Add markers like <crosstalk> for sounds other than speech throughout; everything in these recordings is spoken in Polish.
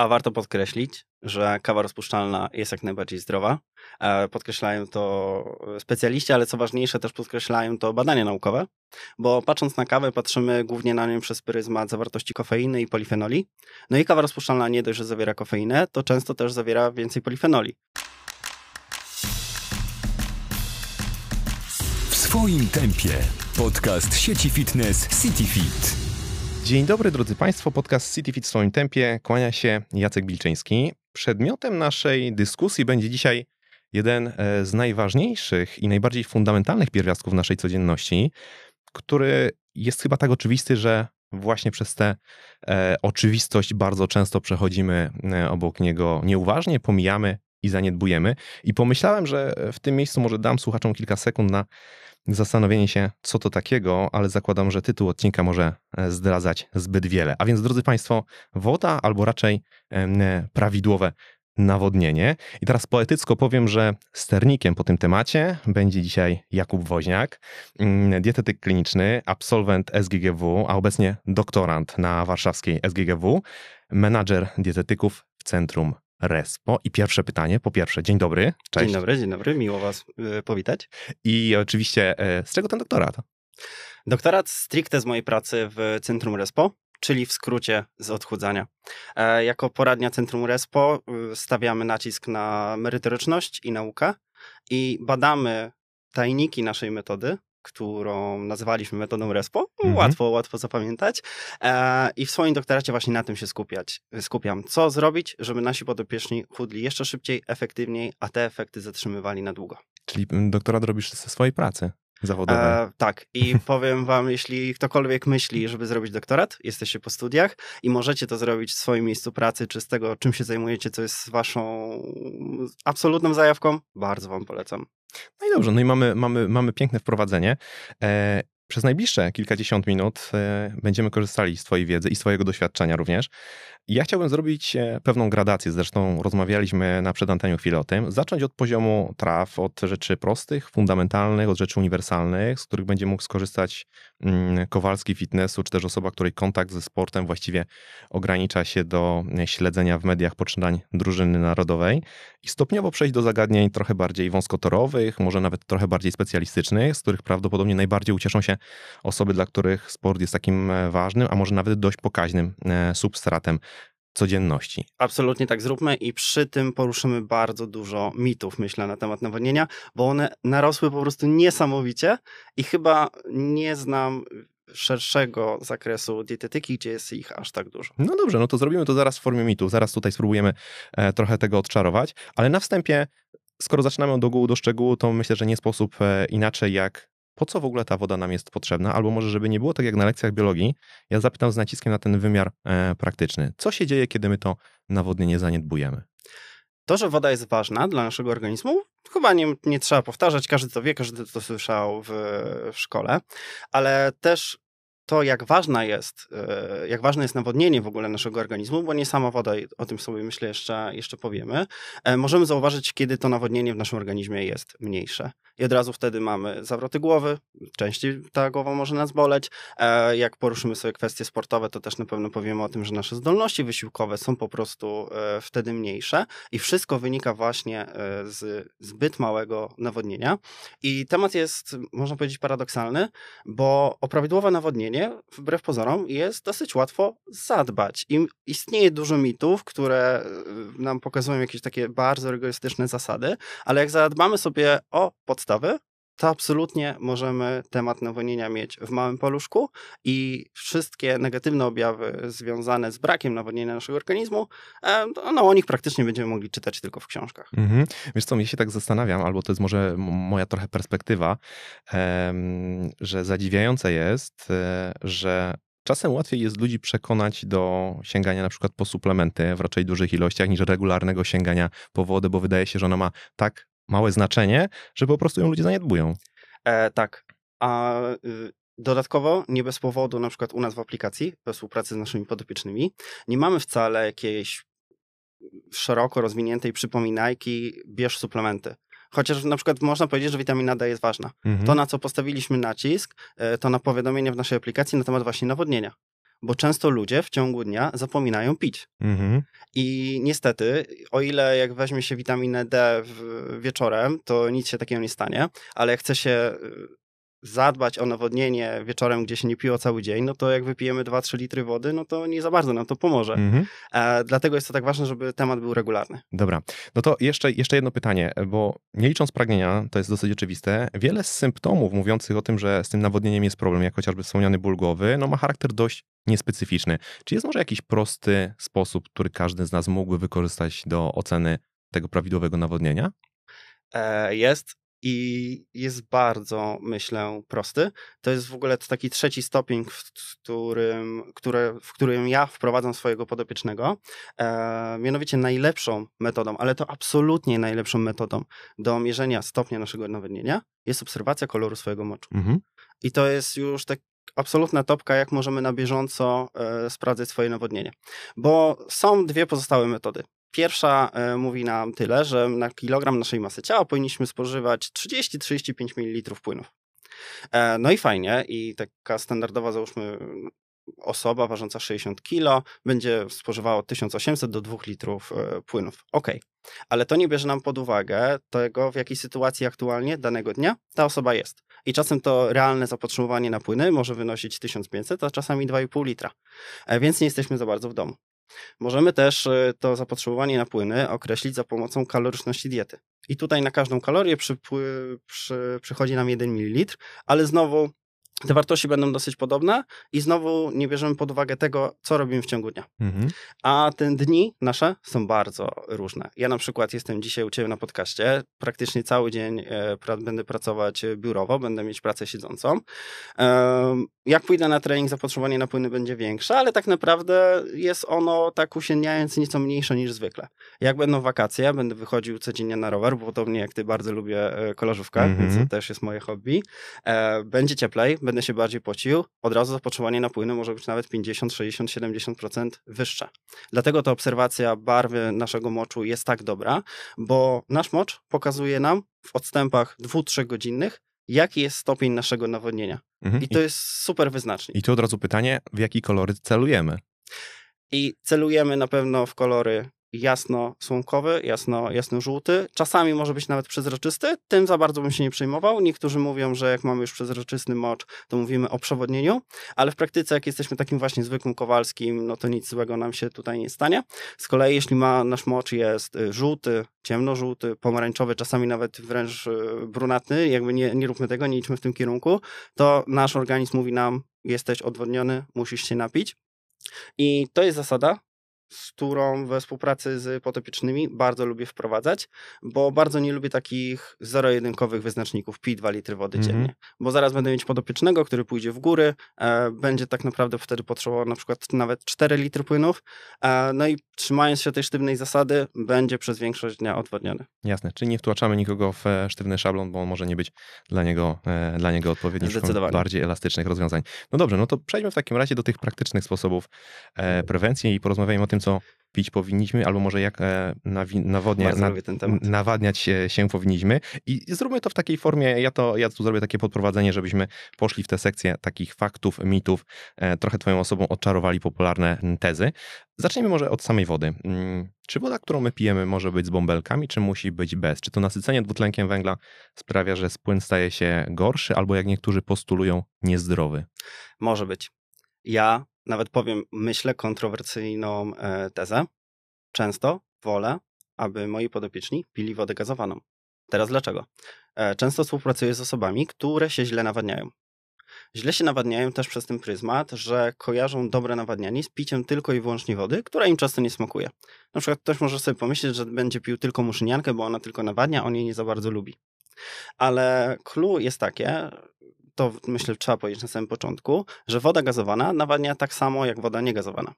A warto podkreślić, że kawa rozpuszczalna jest jak najbardziej zdrowa. E, podkreślają to specjaliści, ale co ważniejsze, też podkreślają to badania naukowe, bo patrząc na kawę, patrzymy głównie na nią przez pryzmat zawartości kofeiny i polifenoli. No i kawa rozpuszczalna nie dość, że zawiera kofeinę, to często też zawiera więcej polifenoli. W swoim tempie. Podcast sieci fitness CityFit. Dzień dobry drodzy Państwo, podcast CityFit w swoim tempie. Kłania się Jacek Bilczyński. Przedmiotem naszej dyskusji będzie dzisiaj jeden e, z najważniejszych i najbardziej fundamentalnych pierwiastków naszej codzienności, który jest chyba tak oczywisty, że właśnie przez tę e, oczywistość bardzo często przechodzimy e, obok niego nieuważnie, pomijamy i zaniedbujemy. I pomyślałem, że w tym miejscu może dam słuchaczom kilka sekund na zastanowienie się, co to takiego, ale zakładam, że tytuł odcinka może e, zdradzać zbyt wiele. A więc, drodzy Państwo, woda albo raczej prawidłowe nawodnienie. I teraz poetycko powiem, że sternikiem po tym temacie będzie dzisiaj Jakub Woźniak, mm, dietetyk kliniczny, absolwent SGGW, a obecnie doktorant na warszawskiej SGGW, menadżer dietetyków w Centrum Respo. I pierwsze pytanie, po pierwsze, dzień dobry. Cześć. Dzień dobry, dzień dobry, miło Was y, powitać. I oczywiście, e, z czego ten doktorat? Doktorat stricte z mojej pracy w Centrum Respo, czyli w skrócie z odchudzania. E, jako poradnia Centrum Respo y, stawiamy nacisk na merytoryczność i naukę i badamy tajniki naszej metody, którą nazywaliśmy metodą RESPO. Mhm. Łatwo, łatwo zapamiętać. E, I w swoim doktoracie właśnie na tym się skupiać, skupiam. Co zrobić, żeby nasi podopieczni chudli jeszcze szybciej, efektywniej, a te efekty zatrzymywali na długo. Czyli doktorat robisz ze swojej pracy zawodowej. E, tak. I <laughs> powiem wam, jeśli ktokolwiek myśli, żeby zrobić doktorat, jesteście po studiach i możecie to zrobić w swoim miejscu pracy, czy z tego, czym się zajmujecie, co jest waszą absolutną zajawką, bardzo wam polecam. No i dobrze, no i mamy, mamy, mamy piękne wprowadzenie. E, przez najbliższe kilkadziesiąt minut e, będziemy korzystali z Twojej wiedzy i swojego doświadczenia również. Ja chciałbym zrobić e, pewną gradację, zresztą rozmawialiśmy na przedanteniu chwilę o tym. Zacząć od poziomu traw, od rzeczy prostych, fundamentalnych, od rzeczy uniwersalnych, z których będzie mógł skorzystać mm, Kowalski fitnessu, czy też osoba, której kontakt ze sportem właściwie ogranicza się do e, śledzenia w mediach poczynań drużyny narodowej i stopniowo przejść do zagadnień trochę bardziej wąskotorowych, może nawet trochę bardziej specjalistycznych, z których prawdopodobnie najbardziej ucieszą się osoby, dla których sport jest takim ważnym, a może nawet dość pokaźnym substratem codzienności. Absolutnie tak zróbmy i przy tym poruszymy bardzo dużo mitów, myślę, na temat nawodnienia, bo one narosły po prostu niesamowicie i chyba nie znam szerszego zakresu dietetyki, gdzie jest ich aż tak dużo. No dobrze, no to zrobimy to zaraz w formie mitu. Zaraz tutaj spróbujemy e, trochę tego odczarować, ale na wstępie, skoro zaczynamy od ogółu do szczegółu, to myślę, że nie sposób e, inaczej jak po co w ogóle ta woda nam jest potrzebna, albo może, żeby nie było tak jak na lekcjach biologii, ja zapytam z naciskiem na ten wymiar e, praktyczny. Co się dzieje, kiedy my to nawodnienie zaniedbujemy? To, że woda jest ważna dla naszego organizmu, chyba nie, nie trzeba powtarzać, każdy to wie, każdy to słyszał w, w szkole, ale też to, jak ważna jest, e, jak ważne jest nawodnienie w ogóle naszego organizmu, bo nie sama woda, o tym sobie myślę jeszcze, jeszcze powiemy, e, możemy zauważyć, kiedy to nawodnienie w naszym organizmie jest mniejsze. I od razu wtedy mamy zawroty głowy, częściej ta głowa może nas boleć. E, jak poruszymy sobie kwestie sportowe, to też na pewno powiemy o tym, że nasze zdolności wysiłkowe są po prostu wtedy mniejsze i wszystko wynika właśnie z zbyt małego nawodnienia. I temat jest, można powiedzieć, paradoksalny, bo o prawidłowe nawodnienie wbrew pozorom, jest dosyć łatwo zadbać. I istnieje dużo mitów, które y, nam pokazują jakieś takie bardzo rygorystyczne zasady, ale jak zadbamy sobie o podstawy, to absolutnie możemy temat nawodnienia mieć w małym paluszku i wszystkie negatywne objawy związane z brakiem nawodnienia naszego organizmu, e, no o nich praktycznie będziemy mogli czytać tylko w książkach. Mhm. Wiesz co, mnie się tak zastanawiam, albo to jest może moja trochę perspektywa, że zadziwiające jest, e, że Czasem łatwiej jest ludzi przekonać do sięgania na przykład po suplementy w raczej dużych ilościach niż regularnego sięgania po wodę, bo wydaje się, że ona ma tak małe znaczenie, że po prostu ją ludzie zaniedbują. E, tak. A y, dodatkowo, nie bez powodu, na przykład u nas w aplikacji, we współpracy z naszymi podopiecznymi, nie mamy wcale jakiejś szeroko rozwiniętej przypominajki, bierz suplementy. Chociaż na przykład można powiedzieć, że witamina D jest ważna. Mhm. To, na co postawiliśmy nacisk, e, to na powiadomienie w naszej aplikacji na temat właśnie nawodnienia. Bo często ludzie w ciągu dnia zapominają pić. Mhm. I niestety, o ile jak weźmie się witaminę D wieczorem, to nic się takiego nie stanie, ale jak chce się y, zadbać o nawodnienie wieczorem, gdzie się nie piło cały dzień, no to jak wypijemy 2-3 litry wody, no to nie za bardzo nam to pomoże. Mhm. E, dlatego jest to tak ważne, żeby temat był regularny. Dobra, no to jeszcze, jeszcze jedno pytanie, bo nie licząc pragnienia, to jest dosyć oczywiste, wiele z symptomów mówiących o tym, że z tym nawodnieniem jest problem, jak chociażby wspomniany ból głowy, no ma charakter dość niespecyficzny. Czy jest może jakiś prosty sposób, który każdy z nas mógłby wykorzystać do oceny tego prawidłowego nawodnienia? E, jest i jest bardzo, myślę, prosty. To jest w ogóle taki trzeci stopień, w którym, które, w którym ja wprowadzam swojego podopiecznego. E, mianowicie najlepszą metodą, ale to absolutnie najlepszą metodą do mierzenia stopnia naszego nawodnienia jest obserwacja koloru swojego moczu. Mhm. I to jest już tak absolutna topka, jak możemy na bieżąco e, sprawdzać swoje nawodnienie. Bo są dwie pozostałe metody. Pierwsza e, mówi nam tyle, że na kilogram naszej masy ciała powinniśmy spożywać 30-35 ml płynów. E, no i fajnie, i taka standardowa, załóżmy, osoba ważąca 60 kg będzie spożywała od 1800 do 2 litrów e, płynów. Ok, ale to nie bierze nam pod uwagę tego, w jakiej sytuacji aktualnie danego dnia ta osoba jest. I czasem to realne zapotrzebowanie na płyny może wynosić 1500, a czasami 2,5 litra, więc nie jesteśmy za bardzo w domu. Możemy też y, to zapotrzebowanie na płyny określić za pomocą kaloryczności diety. I tutaj na każdą kalorię przy, przy, przychodzi nam 1 ml, ale znowu te wartości będą dosyć podobne i znowu nie bierzemy pod uwagę tego, co robimy w ciągu dnia. Mhm. A te dni nasze są bardzo różne. Ja na przykład jestem dzisiaj u Ciebie na podcaście, praktycznie cały dzień e, będę pracować biurowo, będę mieć pracę siedzącą. E, jak pójdę na trening, zapotrzebowanie na płyny będzie większe, ale tak naprawdę jest ono tak usienniając nieco mniejsze niż zwykle. Jak będą wakacje, będę wychodził codziennie na rower, bo podobnie jak Ty bardzo lubię e, kolarzówkę, -hmm. więc to też jest moje hobby. E, będzie cieplej, będę się bardziej pocił, od razu zapotrzebowanie na płyny może być nawet 50, 60, 70% wyższe. Dlatego ta obserwacja barwy naszego moczu jest tak dobra, bo nasz mocz pokazuje nam w odstępach 2-3 godzinnych, jaki jest stopień naszego nawodnienia. Mhm. I to jest super wyznacznik. I tu od razu pytanie, w jaki kolory celujemy? I celujemy na pewno w kolory jasno-słomkowy, jasno, jasno-żółty. Czasami może być nawet przezroczysty. Tym za bardzo bym się nie przejmował. Niektórzy mówią, że jak mamy już przezroczysty mocz, to mówimy o przewodnieniu, ale w praktyce, jak jesteśmy takim właśnie zwykłym kowalskim, no to nic złego nam się tutaj nie stanie. Z kolei, jeśli ma, nasz mocz jest y, żółty, ciemnożółty, pomarańczowy, czasami nawet wręcz y, brunatny, jakby nie, nie róbmy tego, nie idźmy w tym kierunku, to nasz organizm mówi nam, jesteś odwodniony, musisz się napić. I to jest zasada, z którą we współpracy z potopiecznymi bardzo lubię wprowadzać, bo bardzo nie lubię takich zero-jedynkowych wyznaczników pij 2 litry wody mm -hmm. dziennie, bo zaraz będę mieć podopiecznego, który pójdzie w góry, e, będzie tak naprawdę wtedy potrzebował na przykład nawet 4 litry płynów, e, no i trzymając się tej sztywnej zasady, będzie przez większość dnia odwodniony. Jasne, czyli nie wtłaczamy nikogo w e, sztywny szablon, bo on może nie być dla niego, e, dla niego odpowiedni, Zdecydowanie. bardziej elastycznych rozwiązań. No dobrze, no to przejdźmy w takim razie do tych praktycznych sposobów e, prewencji i porozmawiajmy o tym, co pić powinniśmy, albo może jak e, nawodnia, na, nawadniać się, się, powinniśmy. I zróbmy to w takiej formie, ja, to, ja tu zrobię takie podprowadzenie, żebyśmy poszli w tę sekcję takich faktów, mitów, e, trochę twoją osobą odczarowali popularne tezy. Zacznijmy może od samej wody. Mm, czy woda, którą my pijemy, może być z bąbelkami, czy musi być bez? Czy to nasycenie dwutlenkiem węgla sprawia, że spłyn staje się gorszy, albo jak niektórzy postulują, niezdrowy? Może być. Ja nawet powiem, myślę, kontrowersyjną e, tezę. Często wolę, aby moi podopieczni pili wodę gazowaną. Teraz dlaczego? E, często współpracuję z osobami, które się źle nawadniają. Źle się nawadniają też przez ten pryzmat, że kojarzą dobre nawadnianie z piciem tylko i wyłącznie wody, która im często nie smakuje. Na przykład ktoś może sobie pomyśleć, że będzie pił tylko muszyniankę, bo ona tylko nawadnia, on jej nie za bardzo lubi. Ale clue jest takie, to myślę trzeba powiedzieć na samym początku, że woda gazowana nawadnia tak samo jak woda niegazowana.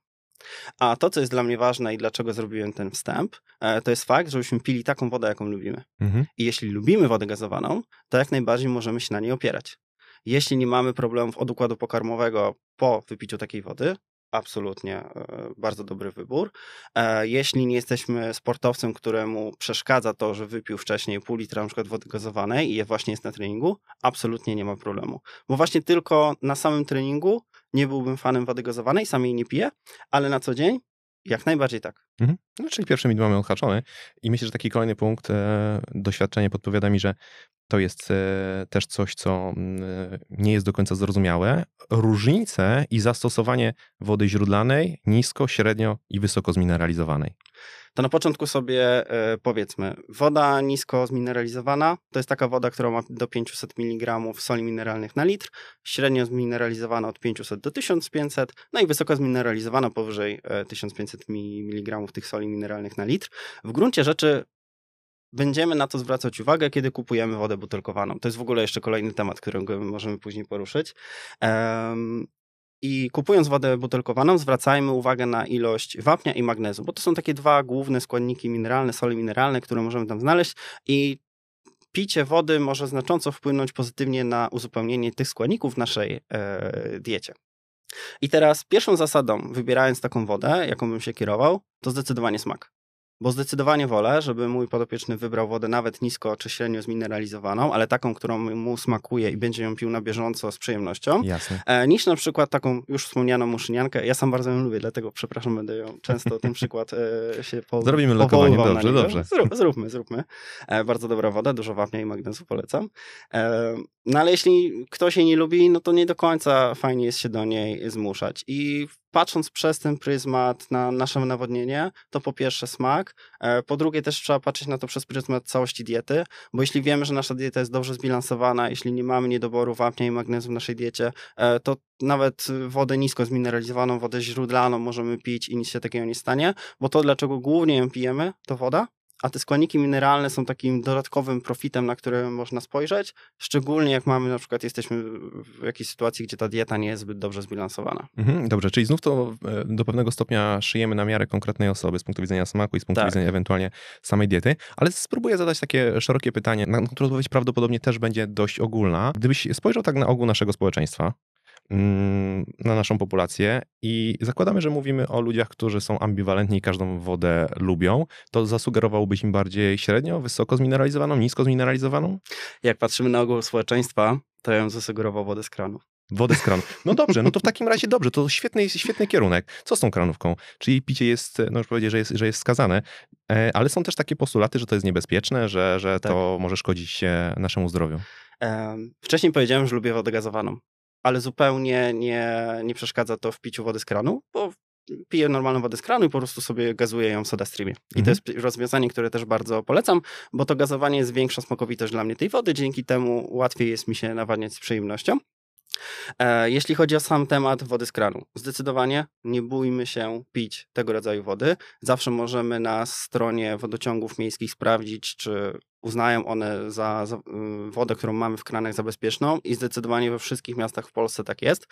A to, co jest dla mnie ważne i dlaczego zrobiłem ten wstęp, e, to jest fakt, żebyśmy pili taką wodę, jaką lubimy. Mhm. I jeśli lubimy wodę gazowaną, to jak najbardziej możemy się na niej opierać. Jeśli nie mamy problemów od układu pokarmowego po wypiciu takiej wody, absolutnie e, bardzo dobry wybór. E, jeśli nie jesteśmy sportowcem, któremu przeszkadza to, że wypił wcześniej pół litra na przykład wody gazowanej i właśnie jest na treningu, absolutnie nie ma problemu. Bo właśnie tylko na samym treningu nie byłbym fanem wody gazowanej, sam jej nie piję, ale na co dzień jak najbardziej tak. Mhm. No, czyli pierwszy mit mamy odhaczony i myślę, że taki kolejny punkt, e, doświadczenie podpowiada mi, że to jest e, też coś, co mm, e, nie jest do końca zrozumiałe. Różnice i zastosowanie wody źródlanej, nisko, średnio i wysoko zmineralizowanej. To na początku sobie e, powiedzmy, woda nisko zmineralizowana to jest taka woda, która ma do 500 mg soli mineralnych na litr, średnio zmineralizowana od 500 do 1500, no i wysoko zmineralizowana powyżej e, 1500 mg tych soli mineralnych na litr. W gruncie rzeczy będziemy na to zwracać uwagę, kiedy kupujemy wodę butelkowaną. To jest w ogóle jeszcze kolejny temat, którego możemy później poruszyć. Em, I kupując wodę butelkowaną, zwracajmy uwagę na ilość wapnia i magnezu, bo to są takie dwa główne składniki mineralne, soli mineralne, które możemy tam znaleźć i picie wody może znacząco wpłynąć pozytywnie na uzupełnienie tych składników w naszej e, diecie. I teraz pierwszą zasadą, wybierając taką wodę, jaką bym się kierował, to zdecydowanie smak. Bo zdecydowanie wolę, żeby mój podopieczny wybrał wodę nawet nisko czy średnio zmineralizowaną, ale taką, którą mu smakuje i będzie ją pił na bieżąco z przyjemnością, Jasne. e, niż na przykład taką już wspomnianą muszyniankę. Ja sam bardzo ją lubię, dlatego przepraszam, będę ją często ten przykład e, się po, Zrobimy lokowanie, dobrze, dobrze. Zrób, zróbmy, zróbmy. E, bardzo dobra woda, dużo wapnia i magnezu, polecam. No ale jeśli ktoś jej nie lubi, no to nie do końca fajnie jest się do niej zmuszać. I patrząc przez ten pryzmat na nasze nawodnienie, to po pierwsze smak, e, po drugie też trzeba patrzeć na to przez pryzmat całości diety, bo jeśli wiemy, że nasza dieta jest dobrze zbilansowana, jeśli nie mamy niedoboru wapnia i magnezu w naszej diecie, e, to nawet wodę nisko zmineralizowaną, wodę źródlaną możemy pić i nic się takiego nie stanie, bo to dlaczego głównie ją pijemy, to woda, a te składniki mineralne są takim dodatkowym profitem, na który można spojrzeć, szczególnie jak mamy na przykład jesteśmy w jakiejś sytuacji, gdzie ta dieta nie jest zbyt dobrze zbilansowana. Mhm, dobrze, czyli znów to e, do pewnego stopnia szyjemy na miarę konkretnej osoby z punktu widzenia smaku i z punktu Tak. widzenia ewentualnie samej diety, ale spróbuję zadać takie szerokie pytanie, na które odpowiedź prawdopodobnie też będzie dość ogólna. Gdybyś spojrzał tak na ogół naszego społeczeństwa, na naszą populację i zakładamy, że mówimy o ludziach, którzy są ambiwalentni i każdą wodę lubią, to zasugerowałbyś im bardziej średnio, wysoko zmineralizowaną, nisko zmineralizowaną? Jak patrzymy na ogół społeczeństwa, to ja bym zasugerował wodę z kranu. Wodę z kranu. No dobrze, no to w <laughs> takim razie dobrze, to świetny, świetny kierunek. Co z tą kranówką? Czyli picie jest, no już powiedzieć, że jest, że jest skazane, e, ale są też takie postulaty, że to jest niebezpieczne, że, że to może szkodzić naszemu zdrowiu. Wcześniej powiedziałem, że lubię wodę gazowaną, ale zupełnie nie, nie przeszkadza to w piciu wody z kranu, bo piję normalną wodę z kranu i po prostu sobie gazuję ją w SodaStreamie. I Mhm. to jest rozwiązanie, które też bardzo polecam, bo to gazowanie jest większa smakowitość dla mnie tej wody, dzięki temu łatwiej jest mi się nawadniać z przyjemnością. E, Jeśli chodzi o sam temat wody z kranu, zdecydowanie nie bójmy się pić tego rodzaju wody. Zawsze możemy na stronie wodociągów miejskich sprawdzić, czy uznają one za, za y, wodę, którą mamy w kranach za bezpieczną i zdecydowanie we wszystkich miastach w Polsce tak jest.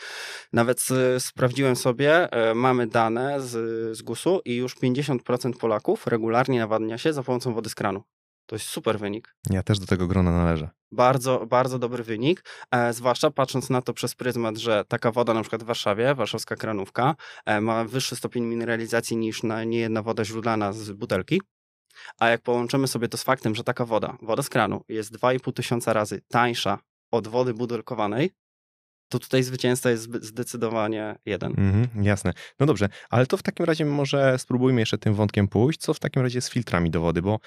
Nawet sprawdziłem sobie, e, mamy dane z, z GUS-u i już 50% Polaków regularnie nawadnia się za pomocą wody z kranu. To jest super wynik. Ja też do tego grona należę. Bardzo, bardzo dobry wynik, e, zwłaszcza patrząc na to przez pryzmat, że taka woda na przykład w Warszawie, warszawska kranówka, e, ma wyższy stopień mineralizacji niż na niejedna woda źródlana z butelki. A jak połączymy sobie to z faktem, że taka woda, woda z kranu, jest 2,5 tysiąca razy tańsza od wody butelkowanej, to tutaj zwycięzca jest zdecydowanie jeden. Mhm, jasne. No dobrze, ale to w takim razie może spróbujmy jeszcze tym wątkiem pójść. Co w takim razie z filtrami do wody? Bo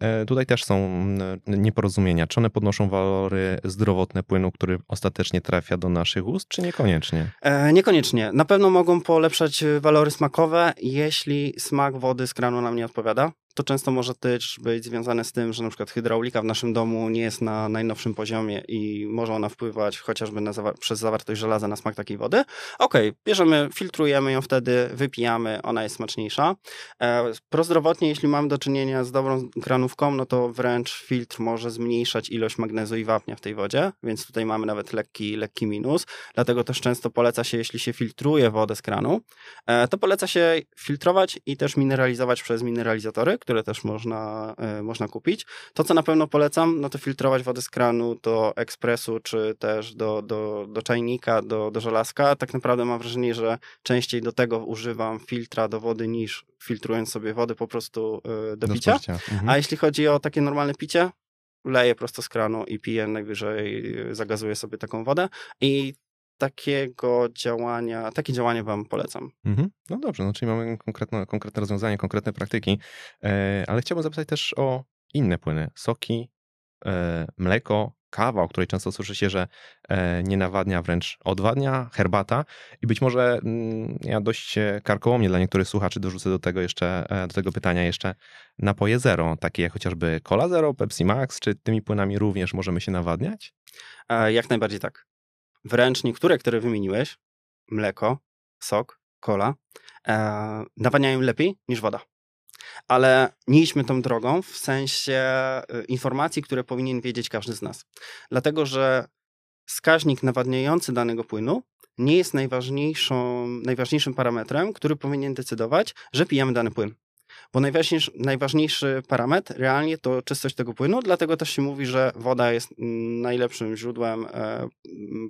e, tutaj też są mm, nieporozumienia. Czy one podnoszą walory zdrowotne płynu, który ostatecznie trafia do naszych ust, czy niekoniecznie? E, niekoniecznie. Na pewno mogą polepszać e, walory smakowe, jeśli smak wody z kranu nam nie odpowiada. To często może też być związane z tym, że na przykład hydraulika w naszym domu nie jest na najnowszym poziomie i może ona wpływać chociażby na zawa- przez zawartość żelaza na smak takiej wody. Okej, bierzemy, filtrujemy ją wtedy, wypijamy, ona jest smaczniejsza. E, prozdrowotnie, jeśli mamy do czynienia z dobrą kranówką, no to wręcz filtr może zmniejszać ilość magnezu i wapnia w tej wodzie, więc tutaj mamy nawet lekki, lekki minus. Dlatego też często poleca się, jeśli się filtruje wodę z kranu, e, to poleca się filtrować i też mineralizować przez mineralizatory, które też można, e, można kupić. To, co na pewno polecam, no to filtrować wodę z kranu do ekspresu, czy też do, do, do czajnika, do, do żelazka. Tak naprawdę mam wrażenie, że częściej do tego używam filtra do wody niż filtrując sobie wodę po prostu e, do, picia. spożycia. Mhm. A jeśli chodzi o takie normalne picie, leję prosto z kranu i piję, najwyżej y, zagazuję sobie taką wodę. I takiego działania, takie działanie wam polecam. Mhm. No dobrze, no czyli mamy konkretne, konkretne rozwiązania, konkretne praktyki, e, ale chciałbym zapytać też o inne płyny. Soki, e, mleko, kawa, o której często słyszy się, że e, nie nawadnia, wręcz odwadnia, herbata i być może mm, ja dość karkołomnie dla niektórych słuchaczy dorzucę do tego jeszcze, e, do tego pytania jeszcze napoje zero, takie jak chociażby Cola Zero, Pepsi Max, czy tymi płynami również możemy się nawadniać? E, jak najbardziej tak. Wręcz niektóre, które wymieniłeś, mleko, sok, kola, e, nawadniają lepiej niż woda. Ale nie idźmy tą drogą w sensie y, informacji, które powinien wiedzieć każdy z nas. Dlatego, że wskaźnik nawadniający danego płynu nie jest najważniejszym parametrem, który powinien decydować, że pijemy dany płyn. Bo najważniejszy, najważniejszy parametr realnie to czystość tego płynu, dlatego też się mówi, że woda jest mm, najlepszym źródłem e,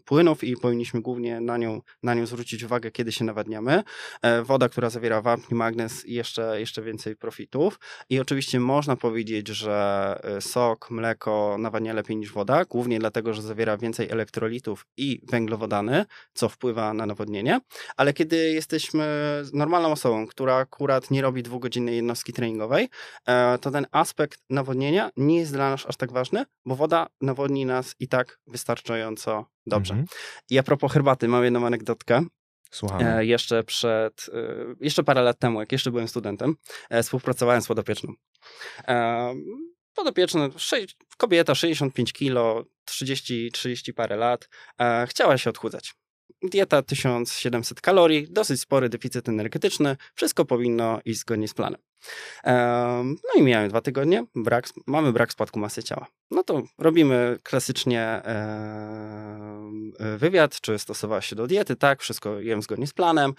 płynów i powinniśmy głównie na nią, na nią zwrócić uwagę, kiedy się nawadniamy. E, woda, która zawiera wapń, magnez i jeszcze, jeszcze więcej profitów. I oczywiście można powiedzieć, że e, sok, mleko nawadnia lepiej niż woda, głównie dlatego, że zawiera więcej elektrolitów i węglowodany, co wpływa na nawodnienie. Ale kiedy jesteśmy normalną osobą, która akurat nie robi dwugodzinnej jednostki treningowej, e, to ten aspekt nawodnienia nie jest dla nas aż tak ważny, bo woda nawodni nas i tak wystarczająco dobrze. Mhm. I a propos herbaty, mam jedną anegdotkę. Słuchamy. E, jeszcze przed, e, jeszcze parę lat temu, jak jeszcze byłem studentem, współpracowałem z podopieczną. Podopieczna, kobieta, 65 kilo, 30, 30 parę lat, chciała się odchudzać. Dieta 1700 kalorii, dosyć spory deficyt energetyczny, wszystko powinno iść zgodnie z planem. No i miałem dwa tygodnie, brak, mamy brak spadku masy ciała. No to robimy klasycznie wywiad, czy stosowałaś się do diety, tak, wszystko jem zgodnie z planem,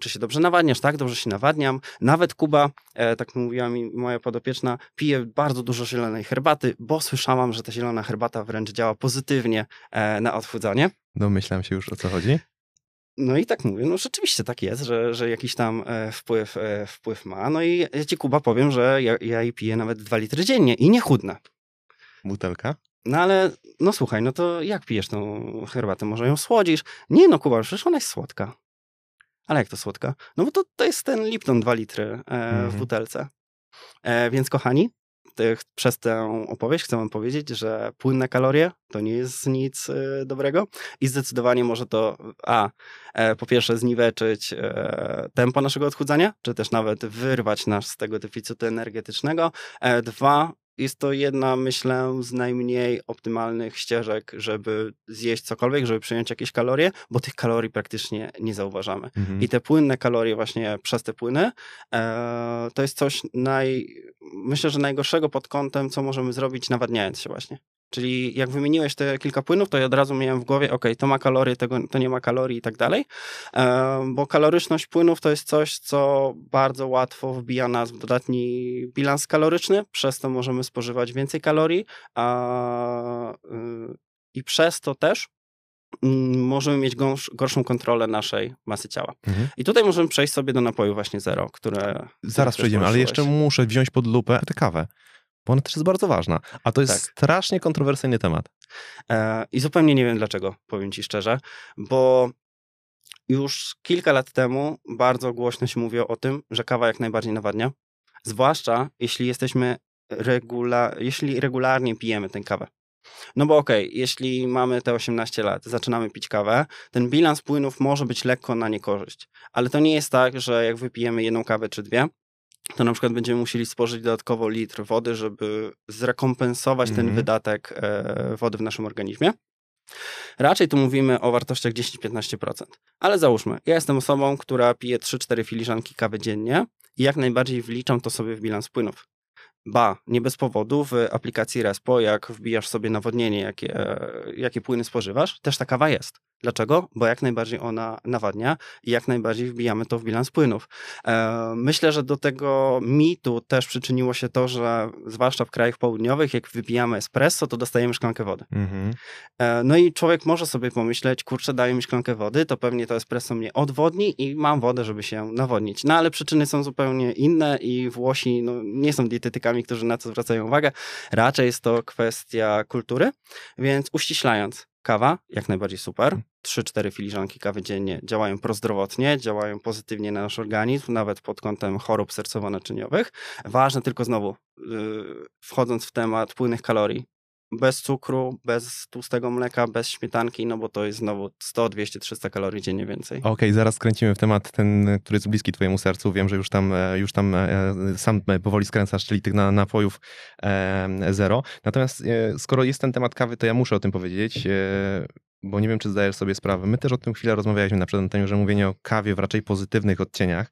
czy się dobrze nawadniasz, tak, dobrze się nawadniam. Nawet Kuba, e, tak mówiła mi moja podopieczna, pije bardzo dużo zielonej herbaty, bo słyszałam, że ta zielona herbata wręcz działa pozytywnie e, na odchudzanie. Domyślam się już o co chodzi. No i tak mówię, no rzeczywiście tak jest, że, że jakiś tam e, wpływ, e, wpływ ma. No i ja ci Kuba powiem, że ja, ja jej piję nawet dwa litry dziennie i nie chudnę. Butelka? No ale, no słuchaj, no to jak pijesz tą herbatę? Może ją słodzisz? Nie no Kuba, przecież ona jest słodka. Ale jak to słodka? No bo to, to jest ten Lipton 2 litry e, w mhm. butelce. E, więc kochani, przez tę opowieść chcę wam powiedzieć, że płynne kalorie to nie jest nic e, dobrego i zdecydowanie może to a, e, po pierwsze zniweczyć e, tempo naszego odchudzania, czy też nawet wyrwać nas z tego deficytu energetycznego. Dwa, jest to jedna, myślę, z najmniej optymalnych ścieżek, żeby zjeść cokolwiek, żeby przyjąć jakieś kalorie, bo tych kalorii praktycznie nie zauważamy. Mhm. I te płynne kalorie właśnie przez te płyny, e, to jest coś naj, myślę, że najgorszego pod kątem, co możemy zrobić nawadniając się właśnie. Czyli jak wymieniłeś te kilka płynów, to ja od razu miałem w głowie, ok, to ma kalorie, tego, to nie ma kalorii i tak dalej, bo kaloryczność płynów to jest coś, co bardzo łatwo wbija nas w dodatni bilans kaloryczny, przez to możemy spożywać więcej kalorii a, y, i przez to też mm, możemy mieć gorszą kontrolę naszej masy ciała. Mhm. I tutaj możemy przejść sobie do napoju właśnie zero, które... Zaraz przejdziemy, ale jeszcze muszę wziąć pod lupę tę kawę bo ona też jest bardzo ważna. A to jest tak. strasznie kontrowersyjny temat. E, I zupełnie nie wiem dlaczego, powiem ci szczerze, bo już kilka lat temu bardzo głośno się mówiło o tym, że kawa jak najbardziej nawadnia. Zwłaszcza jeśli jesteśmy regula jeśli regularnie pijemy tę kawę. No bo okej, okay, jeśli mamy te 18 lat, zaczynamy pić kawę, ten bilans płynów może być lekko na niekorzyść. Ale to nie jest tak, że jak wypijemy jedną kawę czy dwie, to na przykład będziemy musieli spożyć dodatkowo litr wody, żeby zrekompensować mm -hmm. ten mhm. wydatek e, wody w naszym organizmie. Raczej tu mówimy o wartościach 10-15%. Ale załóżmy, ja jestem osobą, która pije 3-4 filiżanki kawy dziennie i jak najbardziej wliczam to sobie w bilans płynów. Ba, nie bez powodu w aplikacji Respo, jak wbijasz sobie nawodnienie, jakie, jakie płyny spożywasz, też ta kawa jest. Dlaczego? Bo jak najbardziej ona nawadnia i jak najbardziej wbijamy to w bilans płynów. E, myślę, że do tego mitu też przyczyniło się to, że zwłaszcza w krajach południowych, jak wypijamy espresso, to dostajemy szklankę wody. Mhm. E, no i człowiek może sobie pomyśleć, kurczę, daje mi szklankę wody, to pewnie to espresso mnie odwodni i mam wodę, żeby się nawodnić. No ale przyczyny są zupełnie inne i Włosi no, nie są dietetykami, którzy na to zwracają uwagę. Raczej jest to kwestia kultury, więc uściślając, Kawa, jak najbardziej super. 3-4 filiżanki kawy dziennie działają prozdrowotnie, działają pozytywnie na nasz organizm, nawet pod kątem chorób sercowo-naczyniowych. Ważne tylko znowu, yy, wchodząc w temat płynnych kalorii, bez cukru, bez tłustego mleka, bez śmietanki, no bo to jest znowu 100, 200, 300 kalorii dziennie więcej. Okej, okay, zaraz skręcimy w temat ten, który jest bliski twojemu sercu. Wiem, że już tam, e, już tam e, sam powoli skręcasz, czyli tych napojów zero. Natomiast e, skoro jest ten temat kawy, to ja muszę o tym powiedzieć bo nie wiem, czy zdajesz sobie sprawę. My też o tym chwilę rozmawialiśmy na przedanteniu, że mówienie o kawie w raczej pozytywnych odcieniach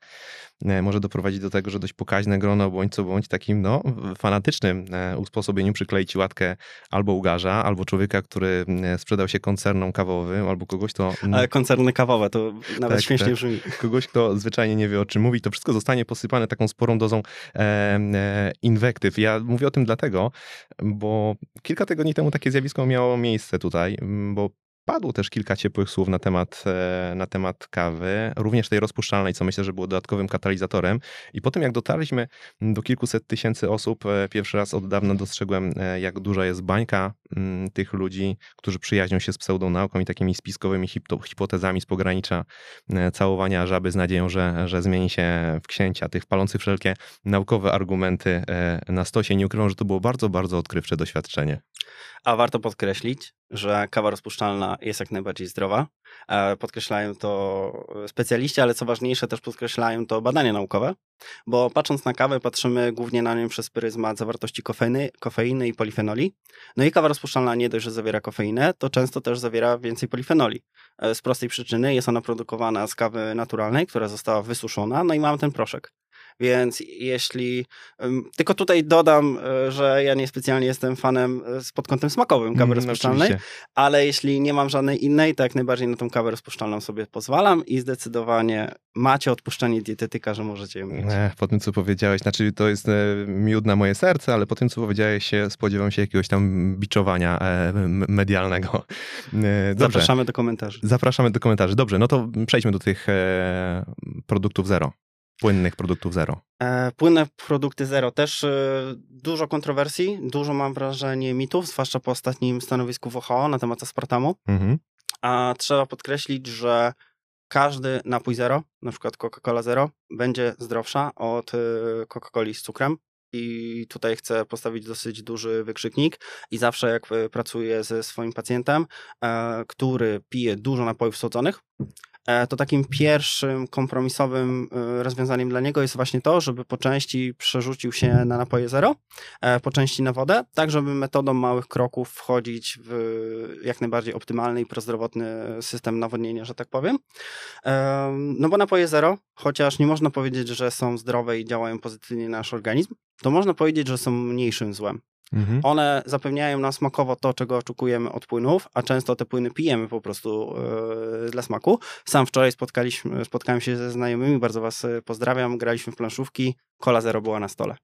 e, może doprowadzić do tego, że dość pokaźne grono bądź co bądź takim no, fanatycznym e, usposobieniu przykleić łatkę albo ugarza, albo człowieka, który e, sprzedał się koncernom kawowym, albo kogoś, kto... Ale koncerny kawowe, to nawet tak, śmiesznie tak. brzmi. Kogoś, kto zwyczajnie nie wie, o czym mówi. To wszystko zostanie posypane taką sporą dozą e, e, inwektyw. Ja mówię o tym dlatego, bo kilka tygodni temu takie zjawisko miało miejsce tutaj, bo Padło też kilka ciepłych słów na temat, e, na temat kawy, również tej rozpuszczalnej, co myślę, że było dodatkowym katalizatorem. I po tym, jak dotarliśmy do kilkuset tysięcy osób, e, pierwszy raz od dawna dostrzegłem, e, jak duża jest bańka mm, tych ludzi, którzy przyjaźnią się z pseudonauką i takimi spiskowymi hipotezami z pogranicza całowania żaby z nadzieją, że, że zmieni się w księcia, tych palących wszelkie naukowe argumenty na stosie. Nie ukrywam, że to było bardzo, bardzo odkrywcze doświadczenie. A warto podkreślić, że kawa rozpuszczalna jest jak najbardziej zdrowa. E, podkreślają to specjaliści, ale co ważniejsze, też podkreślają to badania naukowe, bo patrząc na kawę, patrzymy głównie na nią przez pryzmat zawartości kofeiny, kofeiny i polifenoli. No i kawa rozpuszczalna nie dość, że zawiera kofeinę, to często też zawiera więcej polifenoli. E, z prostej przyczyny jest ona produkowana z kawy naturalnej, która została wysuszona, no i mamy ten proszek. Więc jeśli. Tylko tutaj dodam, e, że ja niespecjalnie jestem fanem e, pod kątem smakowym kawy mm, rozpuszczalnej, ale jeśli nie mam żadnej innej, to jak najbardziej na tą kawę rozpuszczalną sobie pozwalam i zdecydowanie macie odpuszczenie dietetyka, że możecie ją mieć. Ech, po tym, co powiedziałeś, znaczy to jest e, miód na moje serce, ale po tym, co powiedziałeś, spodziewam się jakiegoś tam biczowania medialnego. Dobrze. Zapraszamy do komentarzy. Zapraszamy do komentarzy. Dobrze, no to przejdźmy do tych produktów zero. Płynnych produktów zero. E, płynne produkty zero też e, dużo kontrowersji, dużo mam wrażenie mitów, zwłaszcza po ostatnim stanowisku WHO na temat aspartamu. Mhm. A trzeba podkreślić, że każdy napój zero, na przykład Coca-Cola zero, będzie zdrowsza od e, Coca-Coli z cukrem. I tutaj chcę postawić dosyć duży wykrzyknik. I zawsze, jak pracuję ze swoim pacjentem, który pije dużo napojów słodzonych, to takim pierwszym kompromisowym e, rozwiązaniem dla niego jest właśnie to, żeby po części przerzucił się na napoje zero, e, po części na wodę, tak żeby metodą małych kroków wchodzić w jak najbardziej optymalny i prozdrowotny system nawodnienia, że tak powiem. No bo napoje zero, chociaż nie można powiedzieć, że są zdrowe i działają pozytywnie na nasz organizm, to można powiedzieć, że są mniejszym złem. Mhm. One zapewniają nam smakowo to, czego oczekujemy od płynów, a często te płyny pijemy po prostu yy, dla smaku. Sam wczoraj spotkaliśmy, spotkałem się ze znajomymi, bardzo Was e, pozdrawiam, graliśmy w planszówki, kola zero była na stole.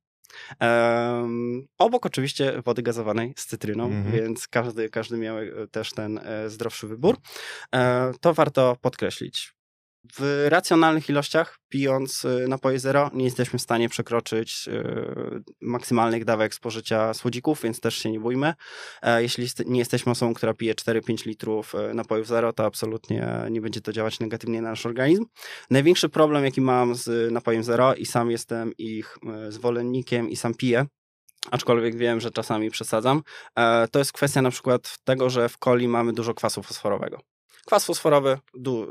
Um, obok oczywiście wody gazowanej z cytryną, mhm. więc każdy, każdy miał e, też ten zdrowszy wybór. E, to warto podkreślić. W racjonalnych ilościach, pijąc y, napoje zero, nie jesteśmy w stanie przekroczyć y, maksymalnych dawek spożycia słodzików, więc też się nie bójmy. E, jeśli nie jesteśmy osobą, która pije 4-5 litrów y, napojów zero, to absolutnie nie będzie to działać negatywnie na nasz organizm. Największy problem, jaki mam z napojem zero i sam jestem ich zwolennikiem i sam piję, aczkolwiek wiem, że czasami przesadzam, e, to jest kwestia na przykład tego, że w coli mamy dużo kwasu fosforowego. Kwas fosforowy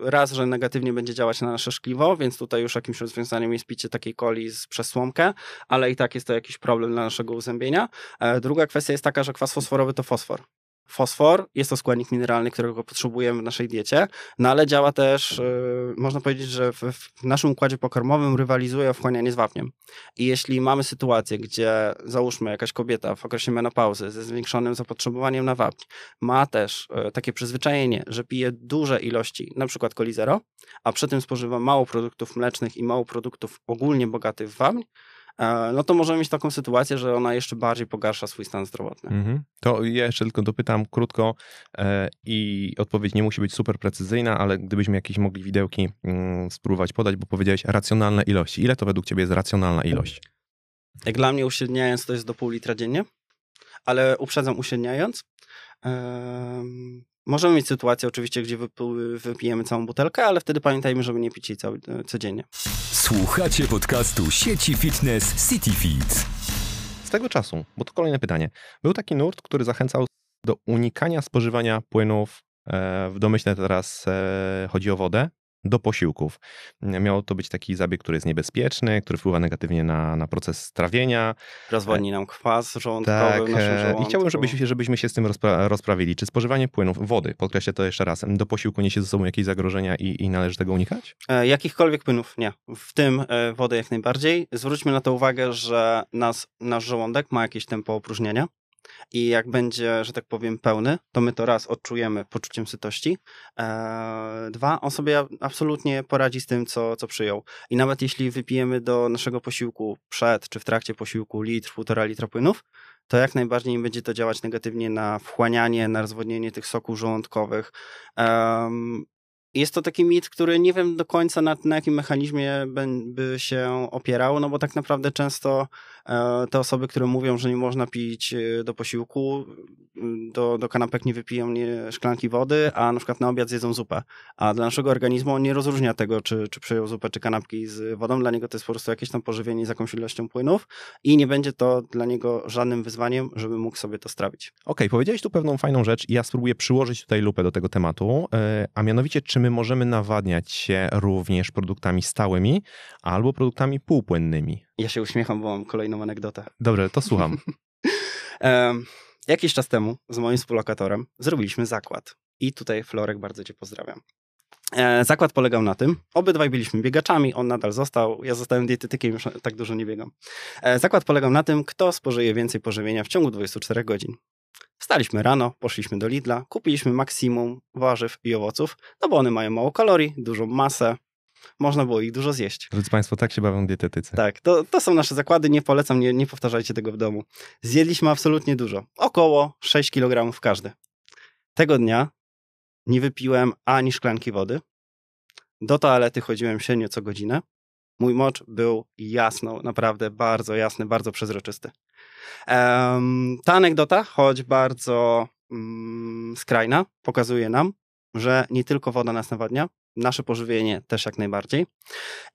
raz, że negatywnie będzie działać na nasze szkliwo, więc tutaj już jakimś rozwiązaniem jest picie takiej coli z przesłomkę, ale i tak jest to jakiś problem dla naszego uzębienia. E, druga kwestia jest taka, że kwas fosforowy to fosfor fosfor, jest to składnik mineralny, którego potrzebujemy w naszej diecie, no ale działa też, yy, można powiedzieć, że w, w, naszym układzie pokarmowym rywalizuje o wchłanianie z wapniem. I jeśli mamy sytuację, gdzie załóżmy jakaś kobieta w okresie menopauzy ze zwiększonym zapotrzebowaniem na wapń, ma też yy, takie przyzwyczajenie, że pije duże ilości, na przykład coli zero, a przy tym spożywa mało produktów mlecznych i mało produktów ogólnie bogatych w wapń, no to możemy mieć taką sytuację, że ona jeszcze bardziej pogarsza swój stan zdrowotny. Mhm. To ja jeszcze tylko dopytam krótko e, i odpowiedź nie musi być super precyzyjna, ale gdybyśmy jakieś mogli widełki mm, spróbować podać, bo powiedziałeś racjonalne ilości. Ile to według ciebie jest racjonalna ilość? Jak dla mnie uśredniając to jest do pół litra dziennie, ale uprzedzam uśredniając. Możemy mieć sytuację oczywiście, gdzie wyp- wypijemy całą butelkę, ale wtedy pamiętajmy, żeby nie pić jej cały, codziennie. Słuchacie podcastu sieci fitness CityFit. Z tego czasu, bo to kolejne pytanie. Był taki nurt, który zachęcał do unikania spożywania płynów, e, w domyśle teraz e, chodzi o wodę, do posiłków. Miał to być taki zabieg, który jest niebezpieczny, który wpływa negatywnie na, na proces trawienia. Rozwodni nam kwas żołądkowy Tak, e, i chciałbym, żebyśmy, żebyśmy się z tym rozpra- rozprawili. Czy spożywanie płynów, wody, podkreślę to jeszcze raz, do posiłku niesie ze sobą jakieś zagrożenia i, i należy tego unikać? E, Jakichkolwiek płynów nie. W tym e, wodę jak najbardziej. Zwróćmy na to uwagę, że nas, nasz żołądek ma jakieś tempo opróżniania. I jak będzie, że tak powiem, pełny, to my to raz odczujemy poczuciem sytości. Eee, dwa, on sobie absolutnie poradzi z tym, co, co przyjął. I nawet jeśli wypijemy do naszego posiłku przed czy w trakcie posiłku litr, półtora litra płynów, to jak najbardziej będzie to działać negatywnie na wchłanianie, na rozwodnienie tych soków żołądkowych. Em, jest to taki mit, który nie wiem do końca na, na jakim mechanizmie by, się opierał, no bo tak naprawdę często e, te osoby, które mówią, że nie można pić e, do posiłku, m, do, do kanapek nie wypiją nie, szklanki wody, a na przykład na obiad zjedzą zupę. A dla naszego organizmu on nie rozróżnia tego, czy, czy przyjął zupę, czy kanapki z wodą. Dla niego to jest po prostu jakieś tam pożywienie z jakąś ilością płynów i nie będzie to dla niego żadnym wyzwaniem, żeby mógł sobie to strawić. Okej, powiedziałeś tu pewną fajną rzecz i ja spróbuję przyłożyć tutaj lupę do tego tematu, e, a mianowicie, czy my możemy nawadniać się również produktami stałymi albo produktami półpłynnymi? Ja się uśmiecham, bo mam kolejną anegdotę. Dobrze, to <laughs> słucham. Em, jakiś czas temu z moim współlokatorem zrobiliśmy zakład. I tutaj Florek, bardzo cię pozdrawiam. E, zakład polegał na tym, obydwaj byliśmy biegaczami, on nadal został, ja zostałem dietetykiem, już tak dużo nie biegam. E, zakład polegał na tym, kto spożyje więcej pożywienia w ciągu 24 godzin. Wstaliśmy rano, poszliśmy do Lidla, kupiliśmy maksimum warzyw i owoców, no bo one mają mało kalorii, dużą masę, można było ich dużo zjeść. Drodzy Państwo, tak się bawią dietetycy. Tak, to, to są nasze zakłady, nie polecam, nie, nie powtarzajcie tego w domu. Zjedliśmy absolutnie dużo, około 6 kg każdy. Tego dnia nie wypiłem ani szklanki wody. Do toalety chodziłem średnio co godzinę. Mój mocz był jasno, naprawdę bardzo jasny, bardzo przezroczysty. Ta anegdota, choć bardzo mm, skrajna, pokazuje nam, że nie tylko woda nas nawadnia, nasze pożywienie też jak najbardziej.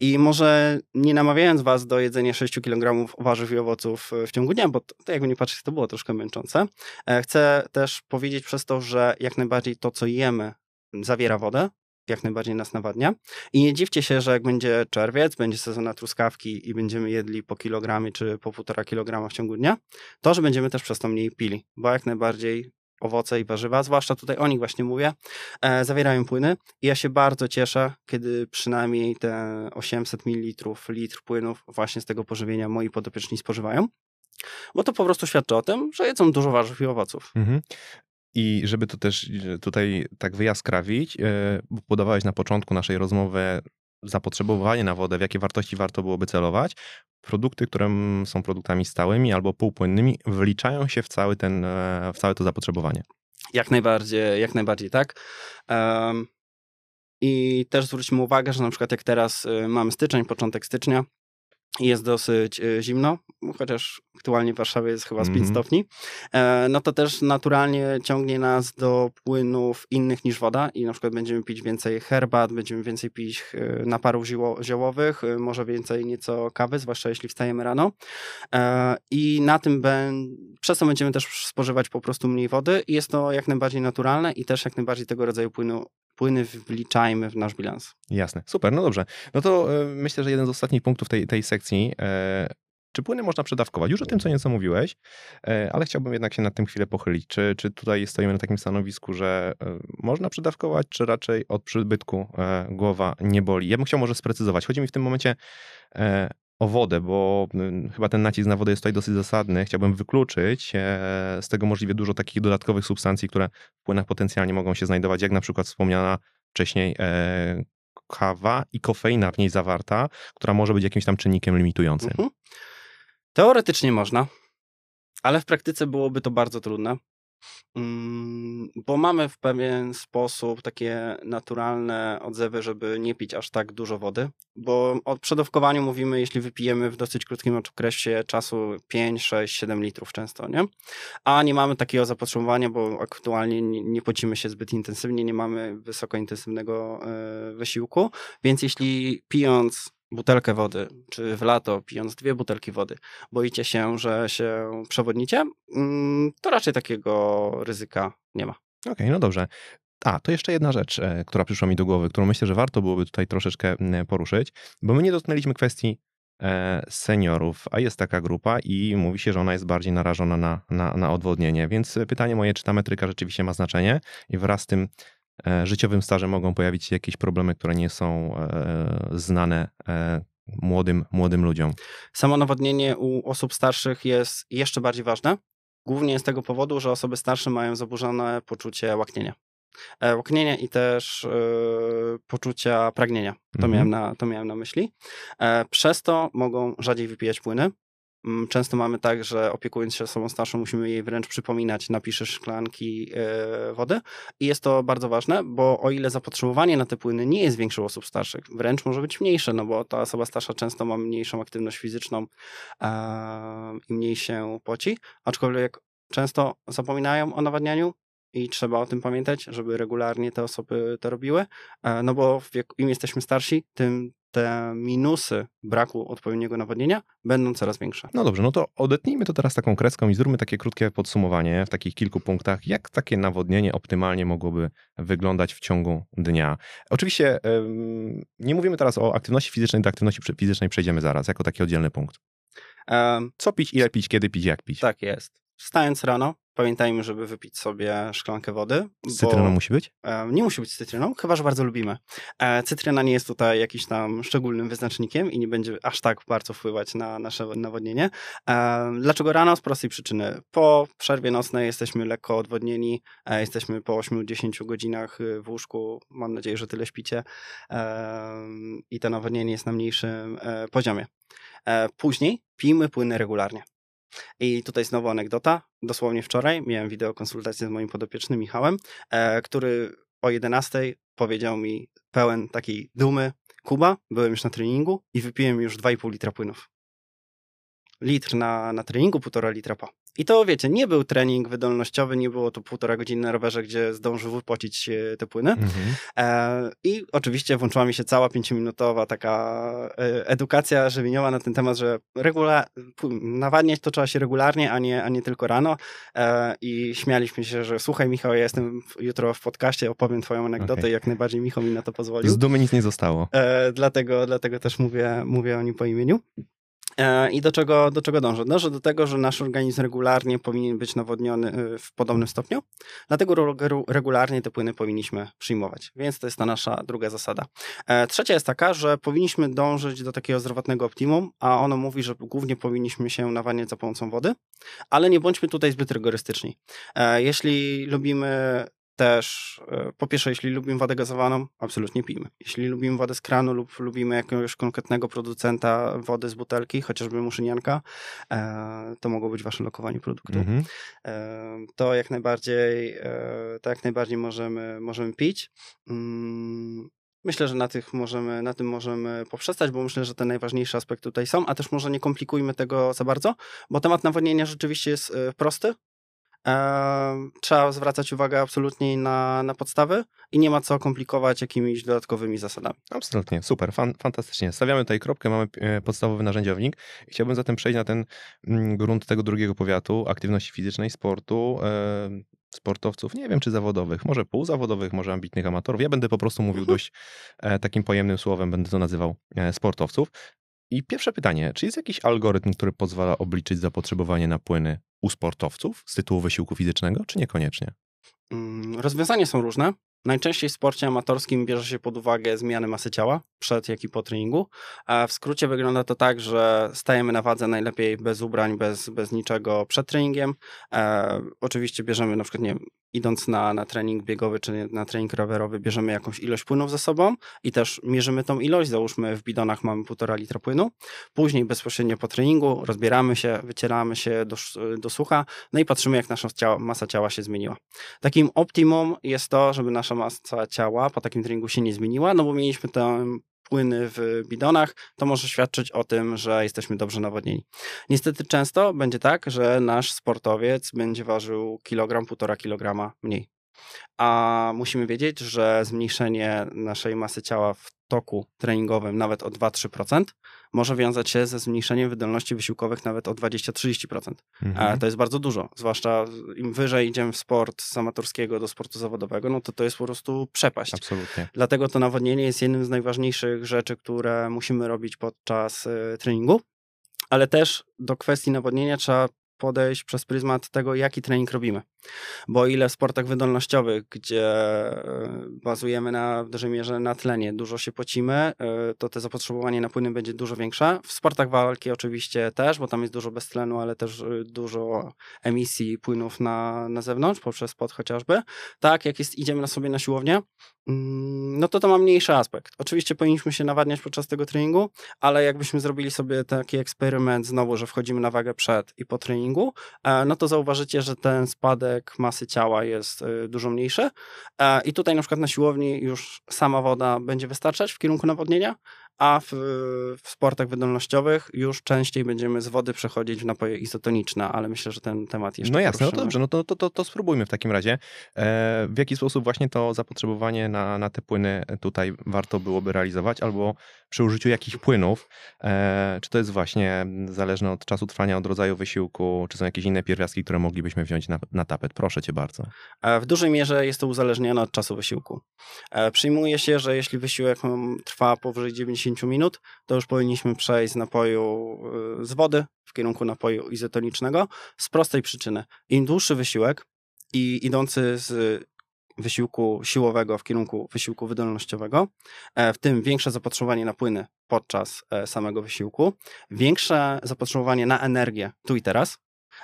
I może nie namawiając was do jedzenia 6 kg warzyw i owoców w ciągu dnia, bo to jakby nie patrzeć, to było troszkę męczące, e, chcę też powiedzieć przez to, że jak najbardziej to, co jemy, zawiera wodę, jak najbardziej nas nawadnia. I nie dziwcie się, że jak będzie czerwiec, będzie sezon na truskawki i będziemy jedli po kilogramie czy po półtora kilograma w ciągu dnia, to, że będziemy też przez to mniej pili, bo jak najbardziej owoce i warzywa, zwłaszcza tutaj o nich właśnie mówię, e, zawierają płyny i ja się bardzo cieszę, kiedy przynajmniej te 800 ml, litr płynów właśnie z tego pożywienia moi podopieczni spożywają, bo to po prostu świadczy o tym, że jedzą dużo warzyw i owoców. Mhm. I żeby to też e, tutaj tak wyjaskrawić, e, podawałeś na początku naszej rozmowy zapotrzebowanie na wodę, w jakie wartości warto byłoby celować, produkty, które są produktami stałymi albo półpłynnymi, wliczają się w cały ten, e, w całe to zapotrzebowanie. Jak najbardziej, jak najbardziej tak. I też zwróćmy uwagę, że na przykład jak teraz mamy styczeń, początek stycznia, jest dosyć y, zimno, chociaż aktualnie w Warszawie jest chyba z 5 Mhm. stopni, e, no to też naturalnie ciągnie nas do płynów innych niż woda i na przykład będziemy pić więcej herbat, będziemy więcej pić y, naparów zioło- ziołowych, y, może więcej nieco kawy, zwłaszcza jeśli wstajemy rano. E, I na tym przez to będziemy też spożywać po prostu mniej wody i jest to jak najbardziej naturalne i też jak najbardziej tego rodzaju płynu, płyny wliczajmy w nasz bilans. Jasne, super, no dobrze. No to e, myślę, że jeden z ostatnich punktów tej, tej sekcji. E, czy płyny można przedawkować? Już o tym co nieco mówiłeś, e, ale chciałbym jednak się nad tym chwilę pochylić. Czy, czy tutaj stoimy na takim stanowisku, że można przedawkować, czy raczej od przybytku głowa nie boli? Ja bym chciał może sprecyzować. Chodzi mi w tym momencie o wodę, bo mm, chyba ten nacisk na wodę jest tutaj dosyć zasadny. Chciałbym wykluczyć e, z tego możliwie dużo takich dodatkowych substancji, które w płynach potencjalnie mogą się znajdować, jak na przykład wspomniana wcześniej e, kawa i kofeina w niej zawarta, która może być jakimś tam czynnikiem limitującym. Mhm. Teoretycznie można, ale w praktyce byłoby to bardzo trudne. Mm, bo mamy w pewien sposób takie naturalne odzewy, żeby nie pić aż tak dużo wody, bo o przedawkowaniu mówimy, jeśli wypijemy w dosyć krótkim okresie czasu 5, 6, 7 litrów często, nie? A nie mamy takiego zapotrzebowania, bo aktualnie nie, pocimy się zbyt intensywnie, nie mamy wysoko intensywnego e, wysiłku, więc jeśli pijąc butelkę wody, czy w lato pijąc dwie butelki wody, boicie się, że się przewodnicie, mm, to raczej takiego ryzyka nie ma. Okej, okay, no dobrze. A, to jeszcze jedna rzecz, e, która przyszła mi do głowy, którą myślę, że warto byłoby tutaj troszeczkę poruszyć, bo my nie dotknęliśmy kwestii e, seniorów, a jest taka grupa i mówi się, że ona jest bardziej narażona na, na, na odwodnienie. Więc pytanie moje, czy ta metryka rzeczywiście ma znaczenie i wraz z tym życiowym stażem mogą pojawić się jakieś problemy, które nie są e, znane e, młodym, młodym ludziom. Samo nawodnienie u osób starszych jest jeszcze bardziej ważne. Głównie z tego powodu, że osoby starsze mają zaburzone poczucie łaknienia. Łaknienia i też yy, poczucia pragnienia. To, mhm. miałem na, to miałem na myśli. Przez to mogą rzadziej wypijać płyny, często mamy tak, że opiekując się osobą starszą, musimy jej wręcz przypominać, napiszesz szklanki e, wody. I jest to bardzo ważne, bo o ile zapotrzebowanie na te płyny nie jest większe u osób starszych, wręcz może być mniejsze, no bo ta osoba starsza często ma mniejszą aktywność fizyczną i mniej się poci, aczkolwiek często zapominają o nawadnianiu, i trzeba o tym pamiętać, żeby regularnie te osoby to robiły, e, no bo im jesteśmy starsi, tym te minusy braku odpowiedniego nawodnienia będą coraz większe. No dobrze, no to odetnijmy to teraz taką kreską i zróbmy takie krótkie podsumowanie w takich kilku punktach, jak takie nawodnienie optymalnie mogłoby wyglądać w ciągu dnia. Oczywiście nie mówimy teraz o aktywności fizycznej, do aktywności fizycznej przejdziemy zaraz, jako taki oddzielny punkt. Co pić, ile pić, kiedy pić, jak pić. Tak jest. Wstając rano, pamiętajmy, żeby wypić sobie szklankę wody. Z cytryną musi być? E, nie musi być z cytryną, chyba że bardzo lubimy. E, cytryna nie jest tutaj jakimś tam szczególnym wyznacznikiem i nie będzie aż tak bardzo wpływać na nasze nawodnienie. E, dlaczego rano? Z prostej przyczyny. Po przerwie nocnej jesteśmy lekko odwodnieni, jesteśmy po 8-10 godzinach w łóżku. Mam nadzieję, że tyle śpicie i to nawodnienie jest na mniejszym poziomie. Później pijmy płyny regularnie. I tutaj znowu anegdota. Dosłownie wczoraj miałem wideokonsultację z moim podopiecznym Michałem, e, który o 11 powiedział mi pełen takiej dumy, Kuba, byłem już na treningu i wypiłem już 2,5 litra płynów. Litr na, na treningu, półtora litra po. I to wiecie, nie był trening wydolnościowy, nie było to półtora godziny na rowerze, gdzie zdążył wypocić te płyny. Mhm. E, I oczywiście włączyła mi się cała pięciominutowa taka e, edukacja żywieniowa na ten temat, że regula- nawadniać to trzeba się regularnie, a nie, a nie tylko rano. E, I śmialiśmy się, że słuchaj Michał, ja jestem jutro w podcaście, opowiem twoją anegdotę okay. jak najbardziej Michał mi na to pozwolił. Z dumy nic nie zostało. E, dlatego, dlatego też mówię, mówię o nim po imieniu. E, I do czego, do czego dążę? Dążę do tego, że nasz organizm regularnie powinien być nawodniony e, w podobnym stopniu, dlatego regularnie te płyny powinniśmy przyjmować. Więc to jest ta nasza druga zasada. E, trzecia jest taka, że powinniśmy dążyć do takiego zdrowotnego optimum, a ono mówi, że głównie powinniśmy się nawadniać za pomocą wody, ale nie bądźmy tutaj zbyt rygorystyczni. Jeśli lubimy też, e, po pierwsze, jeśli lubimy wodę gazowaną, absolutnie pijmy. Jeśli lubimy wodę z kranu lub lubimy jakiegoś konkretnego producenta wody z butelki, chociażby muszynianka, e, to mogło być wasze lokowanie produktu. Mm -hmm. To jak najbardziej, to jak najbardziej możemy, możemy pić. Mm, myślę, że na, tych możemy, na tym możemy poprzestać, bo myślę, że te najważniejsze aspekty tutaj są, a też może nie komplikujmy tego za bardzo, bo temat nawodnienia rzeczywiście jest prosty, trzeba zwracać uwagę absolutnie na, na podstawy i nie ma co komplikować jakimiś dodatkowymi zasadami. Absolutnie, super, fan, fantastycznie. Stawiamy tutaj kropkę, mamy e, podstawowy narzędziownik. Chciałbym zatem przejść na ten mm, grunt tego drugiego powiatu, aktywności fizycznej, sportu, e, sportowców, nie wiem czy zawodowych, może półzawodowych, może ambitnych amatorów. Ja będę po prostu mówił mhm. dość e, takim pojemnym słowem, będę to nazywał sportowców. I pierwsze pytanie, czy jest jakiś algorytm, który pozwala obliczyć zapotrzebowanie na płyny u sportowców z tytułu wysiłku fizycznego, czy niekoniecznie? Mm, rozwiązania są różne. Najczęściej w sporcie amatorskim bierze się pod uwagę zmiany masy ciała przed jak i po treningu. W skrócie wygląda to tak, że stajemy na wadze najlepiej bez ubrań, bez, bez niczego przed treningiem. E, oczywiście bierzemy na przykład, nie idąc na, na trening biegowy czy na trening rowerowy, bierzemy jakąś ilość płynów ze sobą i też mierzymy tą ilość. Załóżmy, w bidonach mamy półtora litra płynu. Później bezpośrednio po treningu rozbieramy się, wycieramy się do, do sucha, no i patrzymy, jak nasza ciała, masa ciała się zmieniła. Takim optimum jest to, żeby nasza masa ciała po takim treningu się nie zmieniła, no bo mieliśmy ten płyny w bidonach, to może świadczyć o tym, że jesteśmy dobrze nawodnieni. Niestety często będzie tak, że nasz sportowiec będzie ważył kilogram, półtora kilograma mniej. A musimy wiedzieć, że zmniejszenie naszej masy ciała w toku treningowym nawet o 2-3% może wiązać się ze zmniejszeniem wydolności wysiłkowych nawet o 20-30%. Mhm. To jest bardzo dużo, zwłaszcza im wyżej idziemy w sport z amatorskiego do sportu zawodowego, no to to jest po prostu przepaść. Absolutnie. Dlatego to nawodnienie jest jednym z najważniejszych rzeczy, które musimy robić podczas y, treningu ale też do kwestii nawodnienia trzeba podejść przez pryzmat tego, jaki trening robimy. Bo ile w sportach wydolnościowych, gdzie e, bazujemy na w dużej mierze na tlenie, dużo się pocimy, e, to te zapotrzebowanie na płyny będzie dużo większe. W sportach walki oczywiście też, bo tam jest dużo beztlenu, ale też e, dużo emisji płynów na, na zewnątrz, poprzez pod chociażby. Tak, jak jest, idziemy na sobie na siłownię, mm, no to to ma mniejszy aspekt. Oczywiście powinniśmy się nawadniać podczas tego treningu, ale jakbyśmy zrobili sobie taki eksperyment znowu, że wchodzimy na wagę przed i po treningu, no to zauważycie, że ten spadek masy ciała jest y, dużo mniejszy. E, I tutaj na przykład na siłowni już sama woda będzie wystarczać w kierunku nawodnienia, a w, w, sportach wydolnościowych już częściej będziemy z wody przechodzić w napoje izotoniczne, ale myślę, że ten temat jeszcze No jasne, no to dobrze, no to, to, to, to spróbujmy w takim razie. E, w jaki sposób właśnie to zapotrzebowanie na, na te płyny tutaj warto byłoby realizować, albo przy użyciu jakich płynów, e, czy to jest właśnie zależne od czasu trwania, od rodzaju wysiłku, czy są jakieś inne pierwiastki, które moglibyśmy wziąć na, na tapet? Proszę cię bardzo. E, w dużej mierze jest to uzależnione od czasu wysiłku. E, przyjmuje się, że jeśli wysiłek trwa powyżej 90 10 minut, to już powinniśmy przejść z napoju z wody w kierunku napoju izotonicznego z prostej przyczyny. Im dłuższy wysiłek i idący z wysiłku siłowego w kierunku wysiłku wydolnościowego, e, w tym większe zapotrzebowanie na płyny podczas e, samego wysiłku, większe zapotrzebowanie na energię tu i teraz,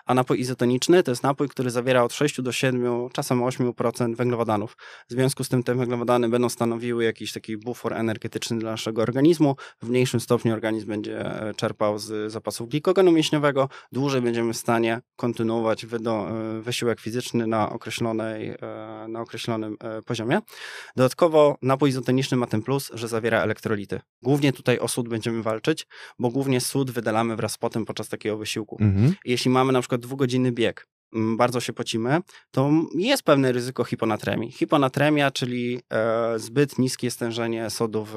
a napój izotoniczny to jest napój, który zawiera od 6 do 7, czasem 8% węglowodanów. W związku z tym te węglowodany będą stanowiły jakiś taki bufor energetyczny dla naszego organizmu. W mniejszym stopniu organizm będzie e, czerpał z zapasów glikogenu mięśniowego. Dłużej będziemy w stanie kontynuować e, wysiłek fizyczny na, określonej, e, na określonym poziomie. Dodatkowo napój izotoniczny ma ten plus, że zawiera elektrolity. Głównie tutaj o sód będziemy walczyć, bo głównie sód wydalamy wraz z potem podczas takiego wysiłku. Mhm. Jeśli mamy na przykład dwugodzinny bieg, bardzo się pocimy, to jest pewne ryzyko hiponatremii. Hiponatremia, czyli e, zbyt niskie stężenie sodu w,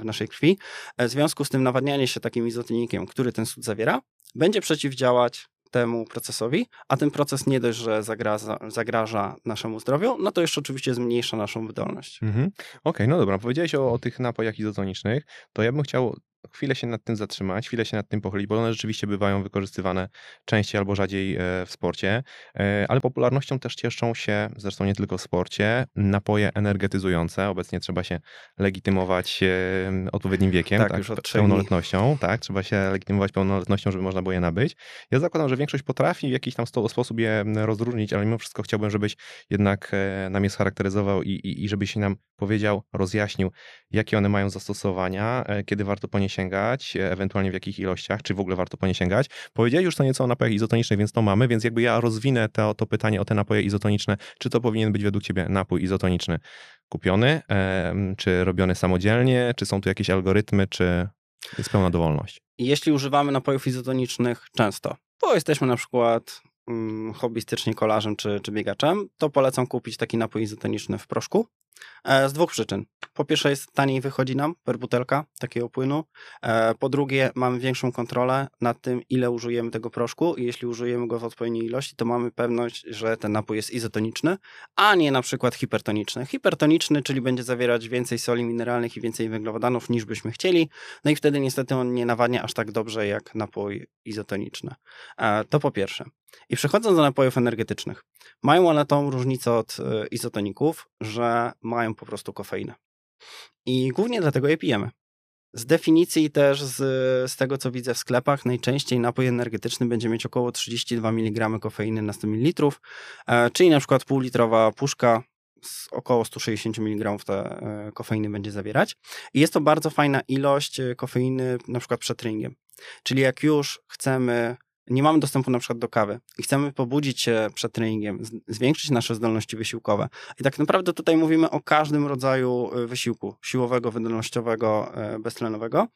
w naszej krwi. E, w związku z tym nawadnianie się takim izotonikiem, który ten sód zawiera, będzie przeciwdziałać temu procesowi, a ten proces nie dość, że zagraża, zagraża naszemu zdrowiu, no to jeszcze oczywiście zmniejsza naszą wydolność. Mhm. Okej, okay, no dobra, powiedziałeś o, o tych napojach izotonicznych, to ja bym chciał chwilę się nad tym zatrzymać, chwilę się nad tym pochylić, bo one rzeczywiście bywają wykorzystywane częściej albo rzadziej e, w sporcie, e, ale popularnością też cieszą się, zresztą nie tylko w sporcie, napoje energetyzujące. Obecnie trzeba się legitymować e, odpowiednim wiekiem, tak, tak już pełnoletnością, tak, trzeba się legitymować pełnoletnością, żeby można było je nabyć. Ja zakładam, że większość potrafi w jakiś tam sposób je rozróżnić, ale mimo wszystko chciałbym, żebyś jednak nam je scharakteryzował i, i, i żebyś nam powiedział, rozjaśnił, jakie one mają zastosowania, kiedy warto po nie sięgać, e, ewentualnie w jakich ilościach, czy w ogóle warto po nie sięgać. Powiedziałeś już to nieco o napojach izotonicznych, więc to mamy, więc jakby ja rozwinę to, to pytanie o te napoje izotoniczne, czy to powinien być według ciebie napój izotoniczny kupiony, czy robiony samodzielnie, czy są tu jakieś algorytmy, czy jest pełna dowolność? Jeśli używamy napojów izotonicznych często, bo jesteśmy na przykład mm, hobbystycznie kolarzem czy, czy biegaczem, to polecam kupić taki napój izotoniczny w proszku. E, z dwóch przyczyn. Po pierwsze jest taniej wychodzi nam per butelka takiego płynu. E, po drugie mamy większą kontrolę nad tym, ile użyjemy tego proszku i jeśli użyjemy go w odpowiedniej ilości, to mamy pewność, że ten napój jest izotoniczny, a nie na przykład hipertoniczny. Hipertoniczny, czyli będzie zawierać więcej soli mineralnych i więcej węglowodanów niż byśmy chcieli, no i wtedy niestety on nie nawadnia aż tak dobrze jak napój izotoniczny. E, to po pierwsze. I przechodząc do napojów energetycznych, mają one tą różnicę od izotoników, że mają po prostu kofeinę. I głównie dlatego je pijemy. Z definicji też, z, z tego co widzę w sklepach, najczęściej napój energetyczny będzie mieć około 32 mg kofeiny na 100 ml, e, czyli na przykład półlitrowa puszka z około 160 mg te e, kofeiny będzie zawierać. I jest to bardzo fajna ilość e, kofeiny na przykład przed treningiem. Czyli jak już chcemy nie mamy dostępu na przykład do kawy i chcemy pobudzić się przed treningiem, zwiększyć nasze zdolności wysiłkowe. I tak naprawdę tutaj mówimy o każdym rodzaju y, wysiłku siłowego, wydolnościowego, e, beztlenowego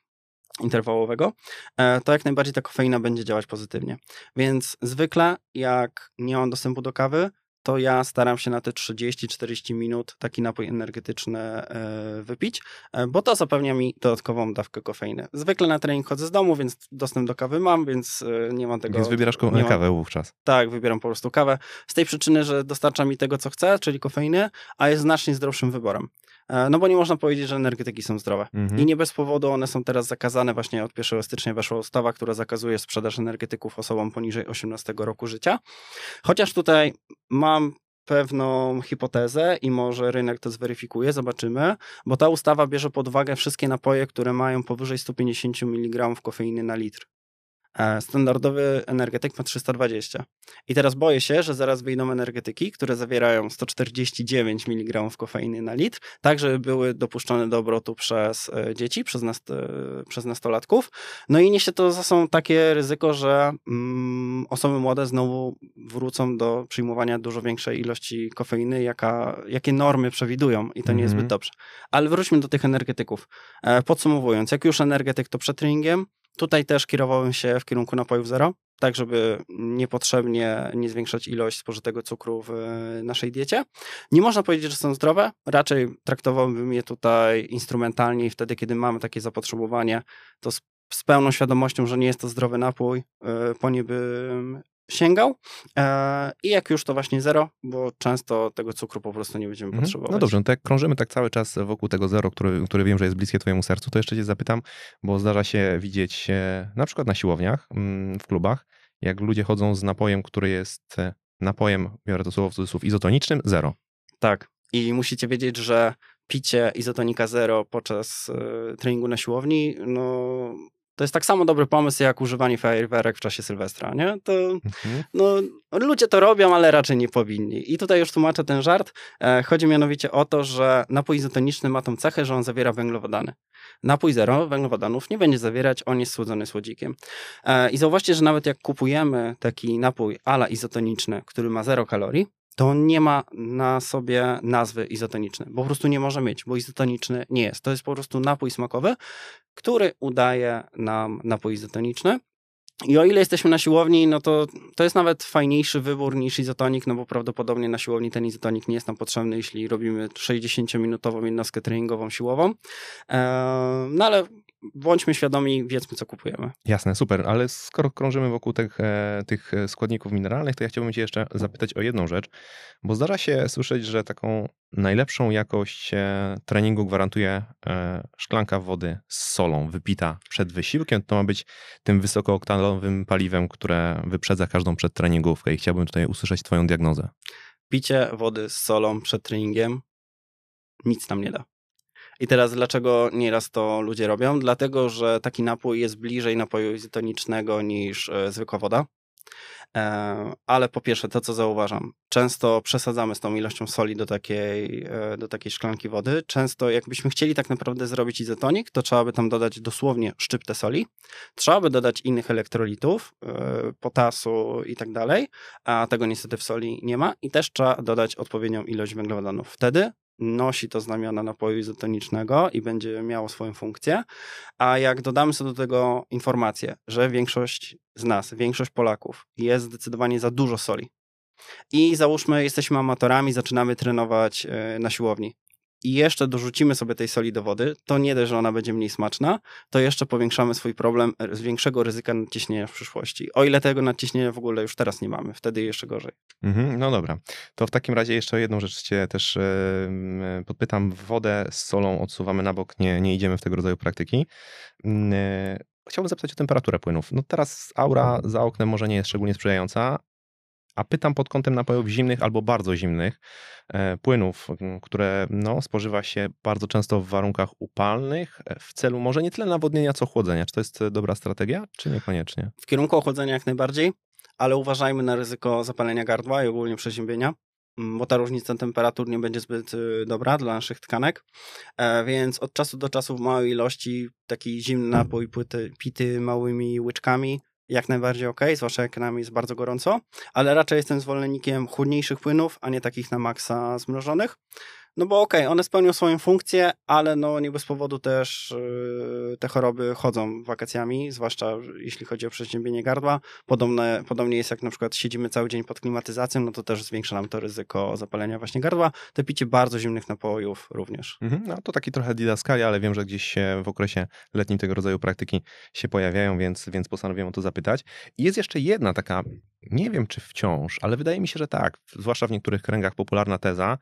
interwałowego, e, to jak najbardziej ta kofeina będzie działać pozytywnie. Więc zwykle, jak nie mam dostępu do kawy, to ja staram się na te 30-40 minut taki napój energetyczny e, wypić, e, bo to zapewnia mi dodatkową dawkę kofeiny. Zwykle na trening chodzę z domu, więc dostęp do kawy mam, więc e, nie mam tego. Więc wybierasz kawę wówczas. Tak, wybieram po prostu kawę. Z tej przyczyny, że dostarcza mi tego, co chcę, czyli kofeiny, a jest znacznie zdrowszym wyborem. No bo nie można powiedzieć, że energetyki są zdrowe. Mhm. I nie bez powodu one są teraz zakazane. Właśnie od 1 stycznia weszła ustawa, która zakazuje sprzedaż energetyków osobom poniżej 18 roku życia. Chociaż tutaj mam pewną hipotezę i może rynek to zweryfikuje, zobaczymy, bo ta ustawa bierze pod uwagę wszystkie napoje, które mają powyżej 150 mg kofeiny na litr. E, standardowy energetyk ma 320. I teraz boję się, że zaraz wyjdą energetyki, które zawierają 149 mg kofeiny na litr, tak żeby były dopuszczone do obrotu przez e, dzieci, przez, nast e, przez nastolatków. No i niesie to za sobą takie ryzyko, że mm, osoby młode znowu wrócą do przyjmowania dużo większej ilości kofeiny, jaka, jakie normy przewidują i to nie jest zbyt mhm. dobrze. Ale wróćmy do tych energetyków. Podsumowując, jak już energetyk to przed treningiem, Tutaj też kierowałem się w kierunku napojów zero, tak żeby niepotrzebnie nie zwiększać ilość spożytego cukru w e, naszej diecie. Nie można powiedzieć, że są zdrowe, raczej traktowałbym je tutaj instrumentalnie i wtedy, kiedy mamy takie zapotrzebowanie, to z, pełną świadomością, że nie jest to zdrowy napój, e, po nie sięgał. E, I jak już to właśnie zero, bo często tego cukru po prostu nie będziemy mhm. potrzebować. No dobrze, no to jak krążymy tak cały czas wokół tego zero, który, który wiem, że jest bliskie Twojemu sercu, to jeszcze Cię zapytam, bo zdarza się widzieć na przykład na siłowniach, mm, w klubach, jak ludzie chodzą z napojem, który jest e, napojem, biorę to słowo w cudzysłów, izotonicznym, zero. Tak. I musicie wiedzieć, że picie izotonika zero podczas treningu na siłowni, no to jest tak samo dobry pomysł, jak używanie fajerwerek w czasie Sylwestra, nie? To, mhm. no, ludzie to robią, ale raczej nie powinni. I tutaj już tłumaczę ten żart. E, chodzi mianowicie o to, że napój izotoniczny ma tą cechę, że on zawiera węglowodany. Napój zero węglowodanów nie będzie zawierać, on jest słodzony słodzikiem. E, I zauważcie, że nawet jak kupujemy taki napój ala izotoniczny, który ma zero kalorii, to nie ma na sobie nazwy izotoniczny, bo po prostu nie może mieć, bo izotoniczny nie jest. To jest po prostu napój smakowy, który udaje nam napój izotoniczny. I o ile jesteśmy na siłowni, no to to jest nawet fajniejszy wybór niż izotonik, no bo prawdopodobnie na siłowni ten izotonik nie jest nam potrzebny, jeśli robimy 60-minutową jednostkę treningową siłową. Eee, no ale bądźmy świadomi, wiedzmy, co kupujemy. Jasne, super, ale skoro krążymy wokół tych, e, tych składników mineralnych, to ja chciałbym Cię jeszcze zapytać o jedną rzecz, bo zdarza się słyszeć, że taką najlepszą jakość e, treningu gwarantuje e, szklanka wody z solą wypita przed wysiłkiem. To ma być tym wysokooktanowym paliwem, które wyprzedza każdą przedtreningówkę i chciałbym tutaj usłyszeć Twoją diagnozę. Picie wody z solą przed treningiem nic nam nie da. I teraz dlaczego nieraz to ludzie robią? Dlatego, że taki napój jest bliżej napoju izotonicznego niż e, zwykła woda. E, ale po pierwsze, to co zauważam, często przesadzamy z tą ilością soli do takiej, e, do takiej szklanki wody. Często, jakbyśmy chcieli tak naprawdę zrobić izotonik, to trzeba by tam dodać dosłownie szczyptę soli, trzeba by dodać innych elektrolitów, potasu i tak dalej, a tego niestety w soli nie ma, i też trzeba dodać odpowiednią ilość węglowodanów. Wtedy nosi to znamiona napoju izotonicznego i będzie miało swoją funkcję. A jak dodamy sobie do tego informację, że większość z nas, większość Polaków jest zdecydowanie za dużo soli. I załóżmy, jesteśmy amatorami, zaczynamy trenować e, na siłowni i jeszcze dorzucimy sobie tej soli do wody, to nie dość, że ona będzie mniej smaczna, to jeszcze powiększamy swój problem z większego ryzyka nadciśnienia w przyszłości. O ile tego nadciśnienia w ogóle już teraz nie mamy, wtedy jeszcze gorzej. Mhm, no dobra. To w takim razie jeszcze jedną rzecz cię też yy, podpytam. Wodę z solą odsuwamy na bok, nie, nie idziemy w tego rodzaju praktyki. Yy, chciałbym zapytać o temperaturę płynów. No teraz aura za oknem może nie jest szczególnie sprzyjająca, A pytam pod kątem napojów zimnych albo bardzo zimnych, e, płynów, które no, spożywa się bardzo często w warunkach upalnych e, w celu może nie tyle nawodnienia, co chłodzenia. Czy to jest dobra strategia, czy niekoniecznie? W kierunku ochłodzenia jak najbardziej, ale uważajmy na ryzyko zapalenia gardła i ogólnie przeziębienia. Mm, bo ta różnica temperatur nie będzie zbyt y, dobra dla naszych tkanek, e, więc od czasu do czasu w małej ilości taki zimny napój płyty, pity małymi łyczkami jak najbardziej ok, zwłaszcza jak nam jest bardzo gorąco, ale raczej jestem zwolennikiem chłodniejszych płynów, a nie takich na maksa zmrożonych. No bo okej, okay, one spełnią swoją funkcję, ale no nie bez powodu też yy, te choroby chodzą wakacjami, zwłaszcza jeśli chodzi o przeziębienie gardła. Podobne, podobnie jest jak na przykład siedzimy cały dzień pod klimatyzacją, no to też zwiększa nam to ryzyko zapalenia właśnie gardła. Te picie bardzo zimnych napojów również. Mhm, no to taki trochę didaskalia, ale wiem, że gdzieś w okresie letnim tego rodzaju praktyki się pojawiają, więc, więc postanowiłem o to zapytać. I jest jeszcze jedna taka, nie wiem czy wciąż, ale wydaje mi się, że tak, zwłaszcza w niektórych kręgach popularna teza,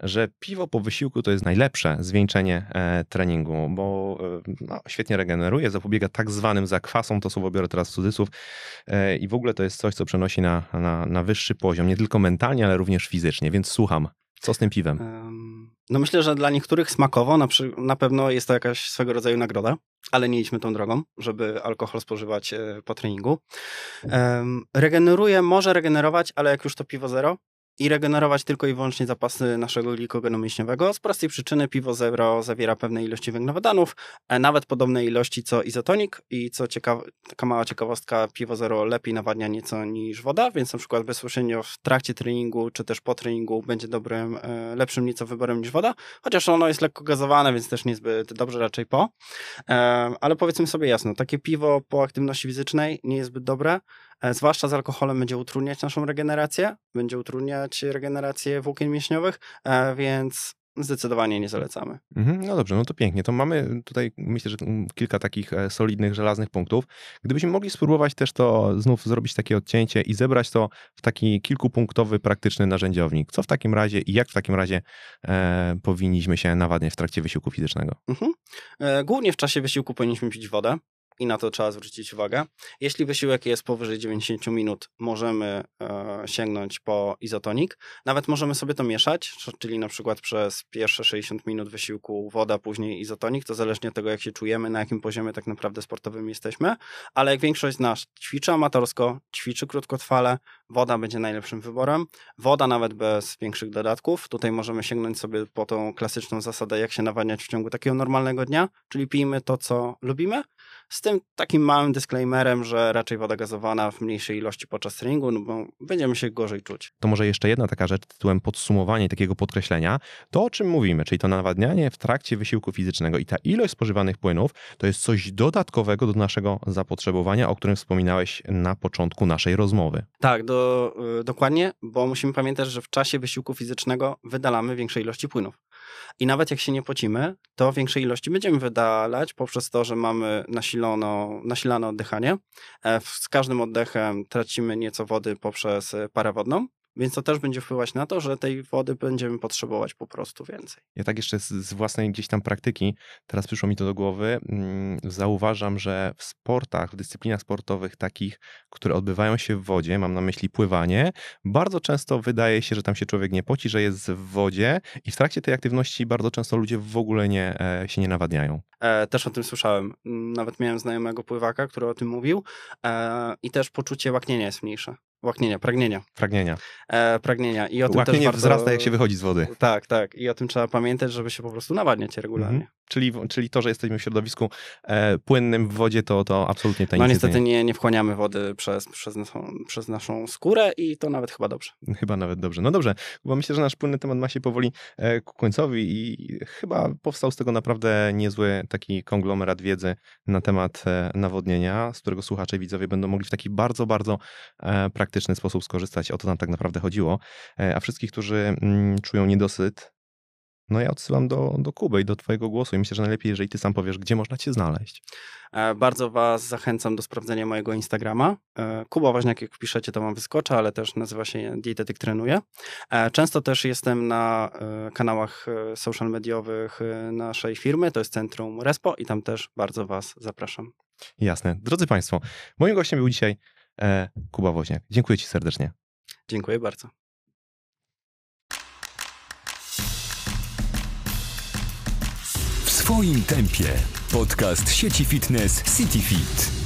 że piwo po wysiłku to jest najlepsze zwieńczenie e, treningu, bo e, no, świetnie regeneruje, zapobiega tak zwanym zakwasom, to słowo biorę teraz w cudzysłów, e, i w ogóle to jest coś, co przenosi na, na, na wyższy poziom, nie tylko mentalnie, ale również fizycznie, więc słucham. Co z tym piwem? No myślę, że dla niektórych smakowo na, przy, na pewno jest to jakaś swego rodzaju nagroda, ale nie idźmy tą drogą, żeby alkohol spożywać po treningu. Regeneruje, może regenerować, ale jak już to piwo zero, i regenerować tylko i wyłącznie zapasy naszego glikogenu mięśniowego. Z prostej przyczyny piwo zero zawiera pewne ilości węglowodanów, e, nawet podobne ilości co izotonik i co ciekawe, taka mała ciekawostka, piwo zero lepiej nawadnia nieco niż woda, więc na przykład bezpośrednio w trakcie treningu czy też po treningu będzie dobrym, e, lepszym nieco wyborem niż woda, chociaż ono jest lekko gazowane, więc też niezbyt dobrze raczej po. E, ale powiedzmy sobie jasno, takie piwo po aktywności fizycznej nie jest zbyt dobre, zwłaszcza z alkoholem będzie utrudniać naszą regenerację, będzie utrudniać regenerację włókien mięśniowych, e, więc zdecydowanie nie zalecamy. Mhm, no dobrze, no to pięknie. To mamy tutaj, myślę, że kilka takich e, solidnych, żelaznych punktów. Gdybyśmy mogli spróbować też to znów zrobić takie odcięcie i zebrać to w taki kilkupunktowy, praktyczny narzędziownik. Co w takim razie i jak w takim razie e, powinniśmy się nawadniać w trakcie wysiłku fizycznego? Mhm. E, głównie w czasie wysiłku powinniśmy pić wodę i na to trzeba zwrócić uwagę. Jeśli wysiłek jest powyżej 90 minut, możemy e, sięgnąć po izotonik. Nawet możemy sobie to mieszać, czyli na przykład przez pierwsze 60 minut wysiłku woda, później izotonik, to zależnie od tego, jak się czujemy, na jakim poziomie tak naprawdę sportowym jesteśmy. Ale jak większość z nas ćwiczy amatorsko, ćwiczy krótkotrwale, woda będzie najlepszym wyborem. Woda nawet bez większych dodatków. Tutaj możemy sięgnąć sobie po tą klasyczną zasadę, jak się nawadniać w ciągu takiego normalnego dnia, czyli pijmy to, co lubimy, z tym takim małym disclaimerem, że raczej woda gazowana w mniejszej ilości podczas treningu, no bo będziemy się gorzej czuć. To może jeszcze jedna taka rzecz tytułem podsumowania takiego podkreślenia. To, o czym mówimy, czyli to nawadnianie w trakcie wysiłku fizycznego i ta ilość spożywanych płynów, to jest coś dodatkowego do naszego zapotrzebowania, o którym wspominałeś na początku naszej rozmowy. Tak, do, y, dokładnie, bo musimy pamiętać, że w czasie wysiłku fizycznego wydalamy większe ilości płynów. I nawet jak się nie pocimy, to większej ilości będziemy wydalać poprzez to, że mamy nasilono, nasilane oddychanie. E, z każdym oddechem tracimy nieco wody poprzez e, parę wodną, więc to też będzie wpływać na to, że tej wody będziemy potrzebować po prostu więcej. Ja tak jeszcze z, z własnej gdzieś tam praktyki, teraz przyszło mi to do głowy, mm, zauważam, że w sportach, w dyscyplinach sportowych takich, które odbywają się w wodzie, mam na myśli pływanie, bardzo często wydaje się, że tam się człowiek nie poci, że jest w wodzie i w trakcie tej aktywności bardzo często ludzie w ogóle nie, e, się nie nawadniają. E, też o tym słyszałem. Nawet miałem znajomego pływaka, który o tym mówił e, i też poczucie łaknienia jest mniejsze. Łaknienia, pragnienia. Pragnienia. E, pragnienia. I o tym Łaknienie też warto... wzrasta, jak się wychodzi z wody. Tak, tak. I o tym trzeba pamiętać, żeby się po prostu nawadniać regularnie. Mhm. Czyli, czyli to, że jesteśmy w środowisku e, płynnym w wodzie, to, to absolutnie to No niestety nie, nie wchłaniamy wody przez, przez, naszą, przez naszą skórę i to nawet chyba dobrze. Chyba nawet dobrze. No dobrze, bo myślę, że nasz płynny temat ma się powoli e, ku końcowi i chyba powstał z tego naprawdę niezły taki konglomerat wiedzy na temat e, nawodnienia, z którego słuchacze i widzowie będą mogli w taki bardzo, bardzo e, praktyczny sposób skorzystać. O to nam tak naprawdę chodziło. E, a wszystkich, którzy mm, czują niedosyt, no ja odsyłam do, do Kuby i do Twojego głosu i myślę, że najlepiej, jeżeli Ty sam powiesz, gdzie można Cię znaleźć. E, bardzo Was zachęcam do sprawdzenia mojego Instagrama. E, Kuba Woźniak, jak wpiszecie, to Wam wyskoczy, ale też nazywa się Dietetyk Trenuje. E, często też jestem na kanałach social mediowych naszej firmy, to jest Centrum Respo i tam też bardzo Was zapraszam. Jasne. Drodzy Państwo, moim gościem był dzisiaj Kuba Woźniak. Dziękuję Ci serdecznie. Dziękuję bardzo. Swoim tempie. Podcast sieci fitness CityFit.